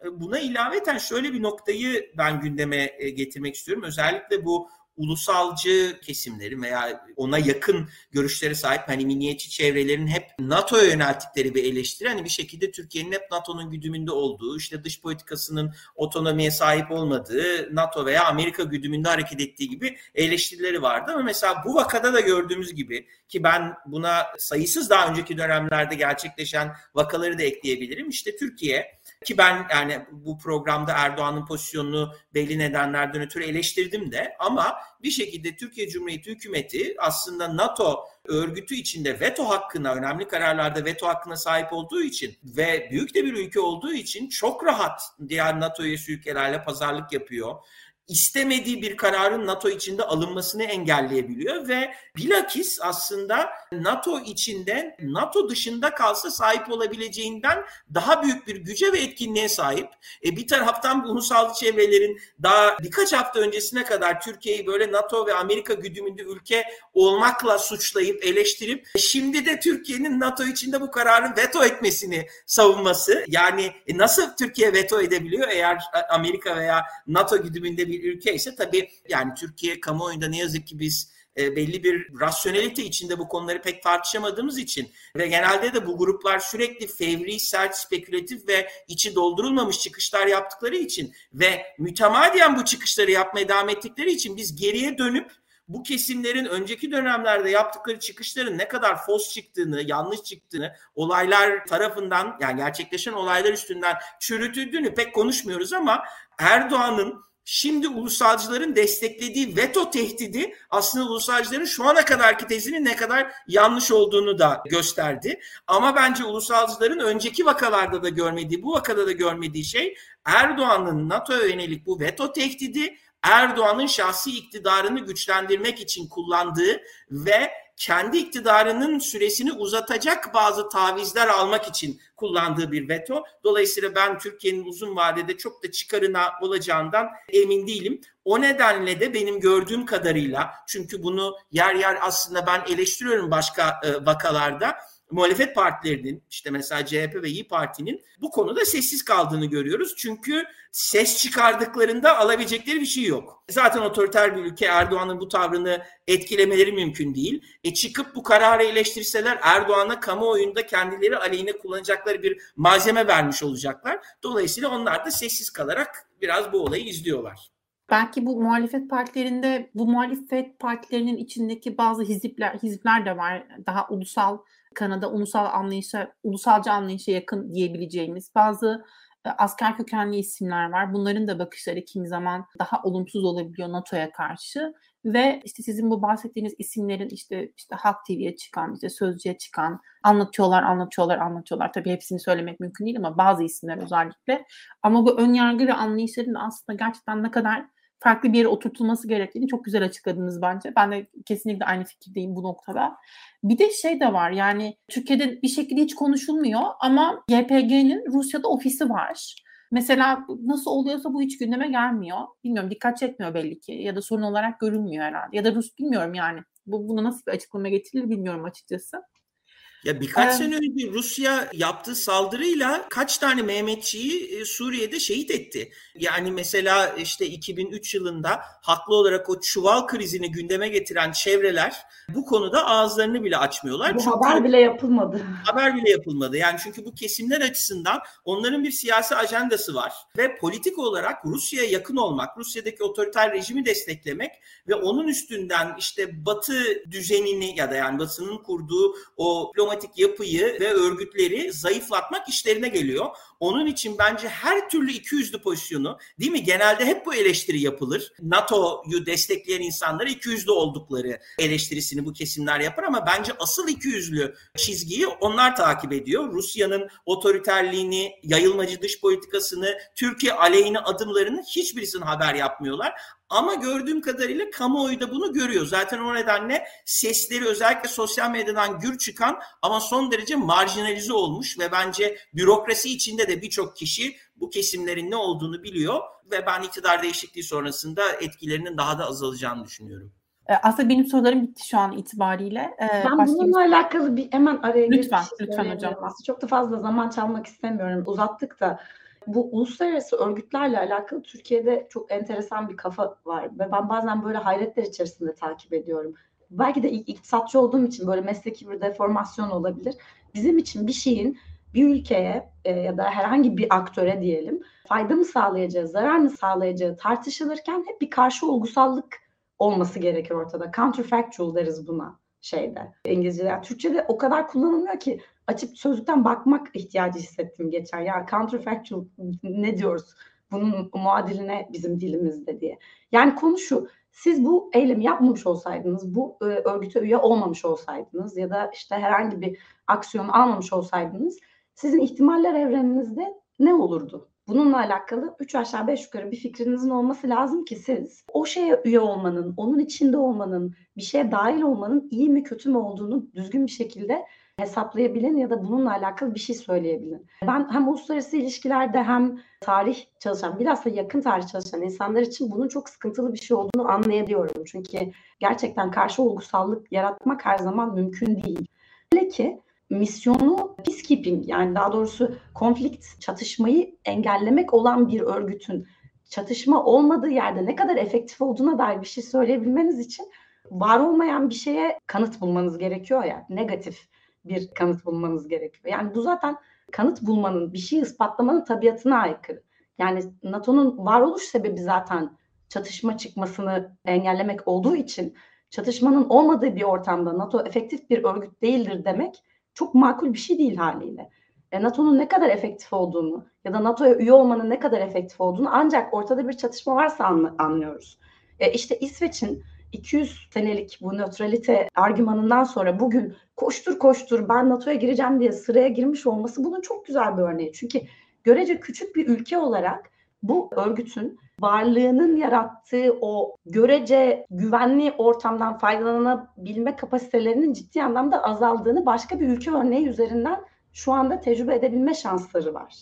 e, buna ilaveten şöyle bir noktayı ben gündeme getirmek istiyorum. Özellikle bu ulusalcı kesimlerin veya ona yakın görüşlere sahip hani milliyetçi çevrelerin hep NATO'ya yönelttikleri bir eleştiri. Hani bir şekilde Türkiye'nin hep NATO'nun güdümünde olduğu, işte dış politikasının otonomiye sahip olmadığı, NATO veya Amerika güdümünde hareket ettiği gibi eleştirileri vardı. Ama mesela bu vakada da gördüğümüz gibi ki ben buna sayısız daha önceki dönemlerde gerçekleşen vakaları da ekleyebilirim. İşte Türkiye ki ben yani bu programda Erdoğan'ın pozisyonunu belli nedenlerden ötürü eleştirdim de. Ama bir şekilde Türkiye Cumhuriyeti hükümeti aslında NATO örgütü içinde veto hakkına, önemli kararlarda veto hakkına sahip olduğu için ve büyük de bir ülke olduğu için çok rahat diğer NATO üyesi ülkelerle pazarlık yapıyor istemediği bir kararın NATO içinde alınmasını engelleyebiliyor ve bilakis aslında NATO içinde NATO dışında kalsa sahip olabileceğinden daha büyük bir güce ve etkinliğe sahip. E bir taraftan bu ulusal çevrelerin daha birkaç hafta öncesine kadar Türkiye'yi böyle NATO ve Amerika güdümünde ülke olmakla suçlayıp eleştirip e şimdi de Türkiye'nin NATO içinde bu kararın veto etmesini savunması yani e nasıl Türkiye veto edebiliyor eğer Amerika veya NATO güdümünde bir bir ülke ise tabii yani Türkiye kamuoyunda ne yazık ki biz e, belli bir rasyonelite içinde bu konuları pek tartışamadığımız için ve genelde de bu gruplar sürekli fevri, sert, spekülatif ve içi doldurulmamış çıkışlar yaptıkları için ve mütemadiyen bu çıkışları yapmaya devam ettikleri için biz geriye dönüp bu kesimlerin önceki dönemlerde yaptıkları çıkışların ne kadar fos çıktığını, yanlış çıktığını, olaylar tarafından yani gerçekleşen olaylar üstünden çürütüldüğünü pek konuşmuyoruz ama Erdoğan'ın şimdi ulusalcıların desteklediği veto tehdidi aslında ulusalcıların şu ana kadarki tezinin ne kadar yanlış olduğunu da gösterdi. Ama bence ulusalcıların önceki vakalarda da görmediği, bu vakada da görmediği şey Erdoğan'ın NATO'ya yönelik bu veto tehdidi Erdoğan'ın şahsi iktidarını güçlendirmek için kullandığı ve kendi iktidarının süresini uzatacak bazı tavizler almak için kullandığı bir veto. Dolayısıyla ben Türkiye'nin uzun vadede çok da çıkarına olacağından emin değilim. O nedenle de benim gördüğüm kadarıyla çünkü bunu yer yer aslında ben eleştiriyorum başka e, vakalarda muhalefet partilerinin işte mesela CHP ve İyi Parti'nin bu konuda sessiz kaldığını görüyoruz. Çünkü ses çıkardıklarında alabilecekleri bir şey yok. Zaten otoriter bir ülke Erdoğan'ın bu tavrını etkilemeleri mümkün değil. E çıkıp bu kararı eleştirseler Erdoğan'a kamuoyunda kendileri aleyhine kullanacakları bir malzeme vermiş olacaklar. Dolayısıyla onlar da sessiz kalarak biraz bu olayı izliyorlar. Belki bu muhalefet partilerinde bu muhalefet partilerinin içindeki bazı hizipler hizipler de var. Daha ulusal Kanada ulusal anlayışa, ulusalcı anlayışa yakın diyebileceğimiz bazı e, asker kökenli isimler var. Bunların da bakışları kimi zaman daha olumsuz olabiliyor NATO'ya karşı ve işte sizin bu bahsettiğiniz isimlerin işte işte Halk TV'ye çıkan, işte Sözcü'ye çıkan anlatıyorlar, anlatıyorlar, anlatıyorlar. Tabii hepsini söylemek mümkün değil ama bazı isimler özellikle. Ama bu ön yargı ve anlayışların aslında gerçekten ne kadar farklı bir yere oturtulması gerektiğini çok güzel açıkladınız bence. Ben de kesinlikle aynı fikirdeyim bu noktada. Bir de şey de var yani Türkiye'de bir şekilde hiç konuşulmuyor ama YPG'nin Rusya'da ofisi var. Mesela nasıl oluyorsa bu hiç gündeme gelmiyor. Bilmiyorum dikkat çekmiyor belli ki ya da sorun olarak görünmüyor herhalde. Ya da Rus bilmiyorum yani. Bu, buna nasıl bir açıklama getirilir bilmiyorum açıkçası. Ya birkaç ee, sene önce Rusya yaptığı saldırıyla kaç tane Mehmetçiyi e, Suriye'de şehit etti. Yani mesela işte 2003 yılında haklı olarak o çuval krizini gündeme getiren çevreler bu konuda ağızlarını bile açmıyorlar. Bu çünkü haber bile yapılmadı. Haber bile yapılmadı. Yani çünkü bu kesimler açısından onların bir siyasi ajandası var ve politik olarak Rusya'ya yakın olmak, Rusya'daki otoriter rejimi desteklemek ve onun üstünden işte Batı düzenini ya da yani Batı'nın kurduğu o diplomatik yapıyı ve örgütleri zayıflatmak işlerine geliyor. Onun için bence her türlü ikiyüzlü pozisyonu değil mi? Genelde hep bu eleştiri yapılır. NATO'yu destekleyen insanlar ikiyüzlü oldukları eleştirisini bu kesimler yapar ama bence asıl ikiyüzlü çizgiyi onlar takip ediyor. Rusya'nın otoriterliğini, yayılmacı dış politikasını, Türkiye aleyhine adımlarını hiçbirisini haber yapmıyorlar. Ama gördüğüm kadarıyla kamuoyu da bunu görüyor. Zaten o nedenle sesleri özellikle sosyal medyadan gür çıkan ama son derece marjinalize olmuş ve bence bürokrasi içinde de birçok kişi bu kesimlerin ne olduğunu biliyor ve ben iktidar değişikliği sonrasında etkilerinin daha da azalacağını düşünüyorum. E, aslında benim sorularım bitti şu an itibariyle. Ee, ben bununla bir... alakalı bir hemen araya Lütfen, lütfen hocam. Aslında çok da fazla zaman çalmak istemiyorum. Uzattık da bu uluslararası örgütlerle alakalı Türkiye'de çok enteresan bir kafa var ve ben bazen böyle hayretler içerisinde takip ediyorum. Belki de iktisatçı olduğum için böyle mesleki bir deformasyon olabilir. Bizim için bir şeyin bir ülkeye e, ya da herhangi bir aktöre diyelim fayda mı sağlayacağı, zarar mı sağlayacağı tartışılırken hep bir karşı olgusallık olması gerekir ortada. Counterfactual deriz buna şeyde İngilizce'de. Yani Türkçe'de o kadar kullanılmıyor ki açıp sözlükten bakmak ihtiyacı hissettim geçer. Ya counterfactual ne diyoruz? Bunun muadiline bizim dilimizde diye. Yani konu şu. Siz bu eylemi yapmamış olsaydınız, bu e, örgüte üye olmamış olsaydınız ya da işte herhangi bir aksiyon almamış olsaydınız sizin ihtimaller evreninizde ne olurdu? Bununla alakalı 3 aşağı 5 yukarı bir fikrinizin olması lazım ki siz o şeye üye olmanın, onun içinde olmanın, bir şeye dahil olmanın iyi mi kötü mü olduğunu düzgün bir şekilde hesaplayabilin ya da bununla alakalı bir şey söyleyebilin. Ben hem uluslararası ilişkilerde hem tarih çalışan, bilhassa yakın tarih çalışan insanlar için bunun çok sıkıntılı bir şey olduğunu anlayabiliyorum. Çünkü gerçekten karşı olgusallık yaratmak her zaman mümkün değil. Hele ki misyonu peacekeeping yani daha doğrusu konflikt, çatışmayı engellemek olan bir örgütün çatışma olmadığı yerde ne kadar efektif olduğuna dair bir şey söyleyebilmeniz için var olmayan bir şeye kanıt bulmanız gerekiyor ya. Negatif bir kanıt bulmanız gerekiyor. Yani bu zaten kanıt bulmanın, bir şeyi ispatlamanın tabiatına aykırı. Yani NATO'nun varoluş sebebi zaten çatışma çıkmasını engellemek olduğu için çatışmanın olmadığı bir ortamda NATO efektif bir örgüt değildir demek çok makul bir şey değil haliyle. E, NATO'nun ne kadar efektif olduğunu ya da NATO'ya üye olmanın ne kadar efektif olduğunu ancak ortada bir çatışma varsa anlıyoruz. E, işte İsveç'in 200 senelik bu nötralite argümanından sonra bugün koştur koştur ben NATO'ya gireceğim diye sıraya girmiş olması bunun çok güzel bir örneği. Çünkü görece küçük bir ülke olarak bu örgütün varlığının yarattığı o görece güvenli ortamdan faydalanabilme kapasitelerinin ciddi anlamda azaldığını başka bir ülke örneği üzerinden şu anda tecrübe edebilme şansları var.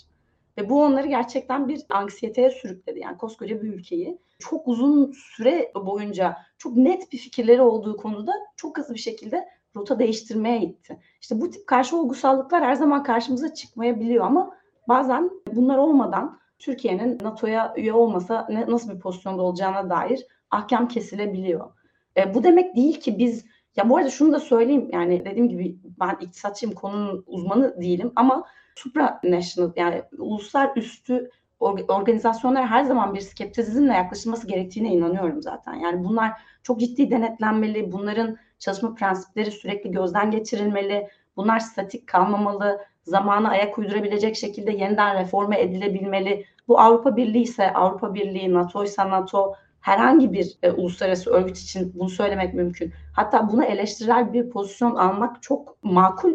Ve bu onları gerçekten bir anksiyeteye sürükledi. Yani koskoca bir ülkeyi çok uzun süre boyunca çok net bir fikirleri olduğu konuda çok hızlı bir şekilde rota değiştirmeye itti. İşte bu tip karşı olgusallıklar her zaman karşımıza çıkmayabiliyor ama bazen bunlar olmadan Türkiye'nin NATO'ya üye olmasa ne, nasıl bir pozisyonda olacağına dair ahkam kesilebiliyor. E, bu demek değil ki biz ya bu arada şunu da söyleyeyim yani dediğim gibi ben iktisatçıyım konunun uzmanı değilim ama supranational yani uluslar üstü organizasyonlara her zaman bir skeptizmle yaklaşılması gerektiğine inanıyorum zaten. Yani bunlar çok ciddi denetlenmeli, bunların çalışma prensipleri sürekli gözden geçirilmeli, bunlar statik kalmamalı, zamana ayak uydurabilecek şekilde yeniden reforme edilebilmeli. Bu Avrupa Birliği ise Avrupa Birliği, NATO ise NATO, herhangi bir e, uluslararası örgüt için bunu söylemek mümkün. Hatta buna eleştirel bir pozisyon almak çok makul,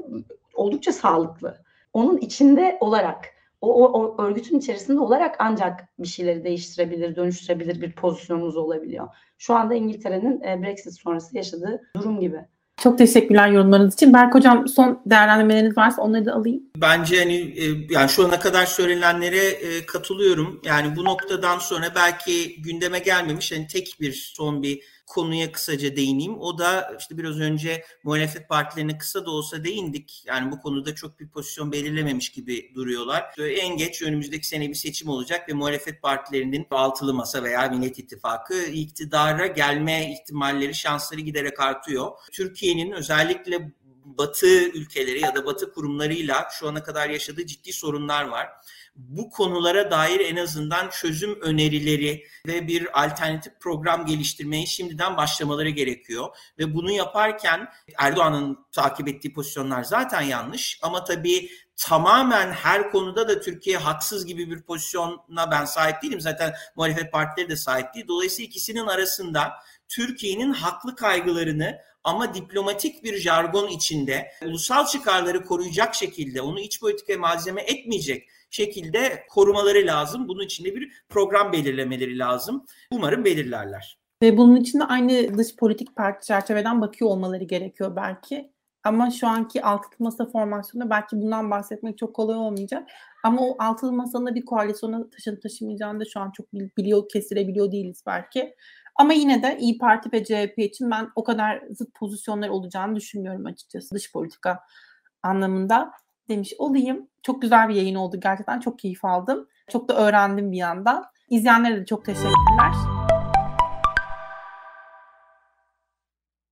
oldukça sağlıklı. Onun içinde olarak, o, o, o örgütün içerisinde olarak ancak bir şeyleri değiştirebilir, dönüştürebilir bir pozisyonumuz olabiliyor. Şu anda İngiltere'nin e, Brexit sonrası yaşadığı durum gibi. Çok teşekkürler yorumlarınız için. Berk Hocam son değerlendirmeleriniz varsa onları da alayım. Bence hani e, yani şu ana kadar söylenenlere e, katılıyorum. Yani bu noktadan sonra belki gündeme gelmemiş hani tek bir son bir konuya kısaca değineyim. O da işte biraz önce muhalefet partilerine kısa da olsa değindik. Yani bu konuda çok bir pozisyon belirlememiş gibi duruyorlar. En geç önümüzdeki sene bir seçim olacak ve muhalefet partilerinin altılı masa veya Millet İttifakı iktidara gelme ihtimalleri, şansları giderek artıyor. Türkiye'nin özellikle Batı ülkeleri ya da Batı kurumlarıyla şu ana kadar yaşadığı ciddi sorunlar var bu konulara dair en azından çözüm önerileri ve bir alternatif program geliştirmeye şimdiden başlamaları gerekiyor. Ve bunu yaparken Erdoğan'ın takip ettiği pozisyonlar zaten yanlış ama tabii tamamen her konuda da Türkiye haksız gibi bir pozisyona ben sahip değilim. Zaten muhalefet partileri de sahip değil. Dolayısıyla ikisinin arasında Türkiye'nin haklı kaygılarını ama diplomatik bir jargon içinde ulusal çıkarları koruyacak şekilde onu iç politikaya malzeme etmeyecek şekilde korumaları lazım. Bunun için de bir program belirlemeleri lazım. Umarım belirlerler. Ve bunun için de aynı dış politik parti çerçeveden bakıyor olmaları gerekiyor belki. Ama şu anki altılı masa formasyonunda belki bundan bahsetmek çok kolay olmayacak. Ama o altılı masanın bir koalisyona taşın taşımayacağını da şu an çok biliyor, kesilebiliyor değiliz belki. Ama yine de İyi Parti ve CHP için ben o kadar zıt pozisyonlar olacağını düşünmüyorum açıkçası dış politika anlamında demiş olayım. Çok güzel bir yayın oldu gerçekten. Çok keyif aldım. Çok da öğrendim bir yandan. İzleyenlere de çok teşekkürler.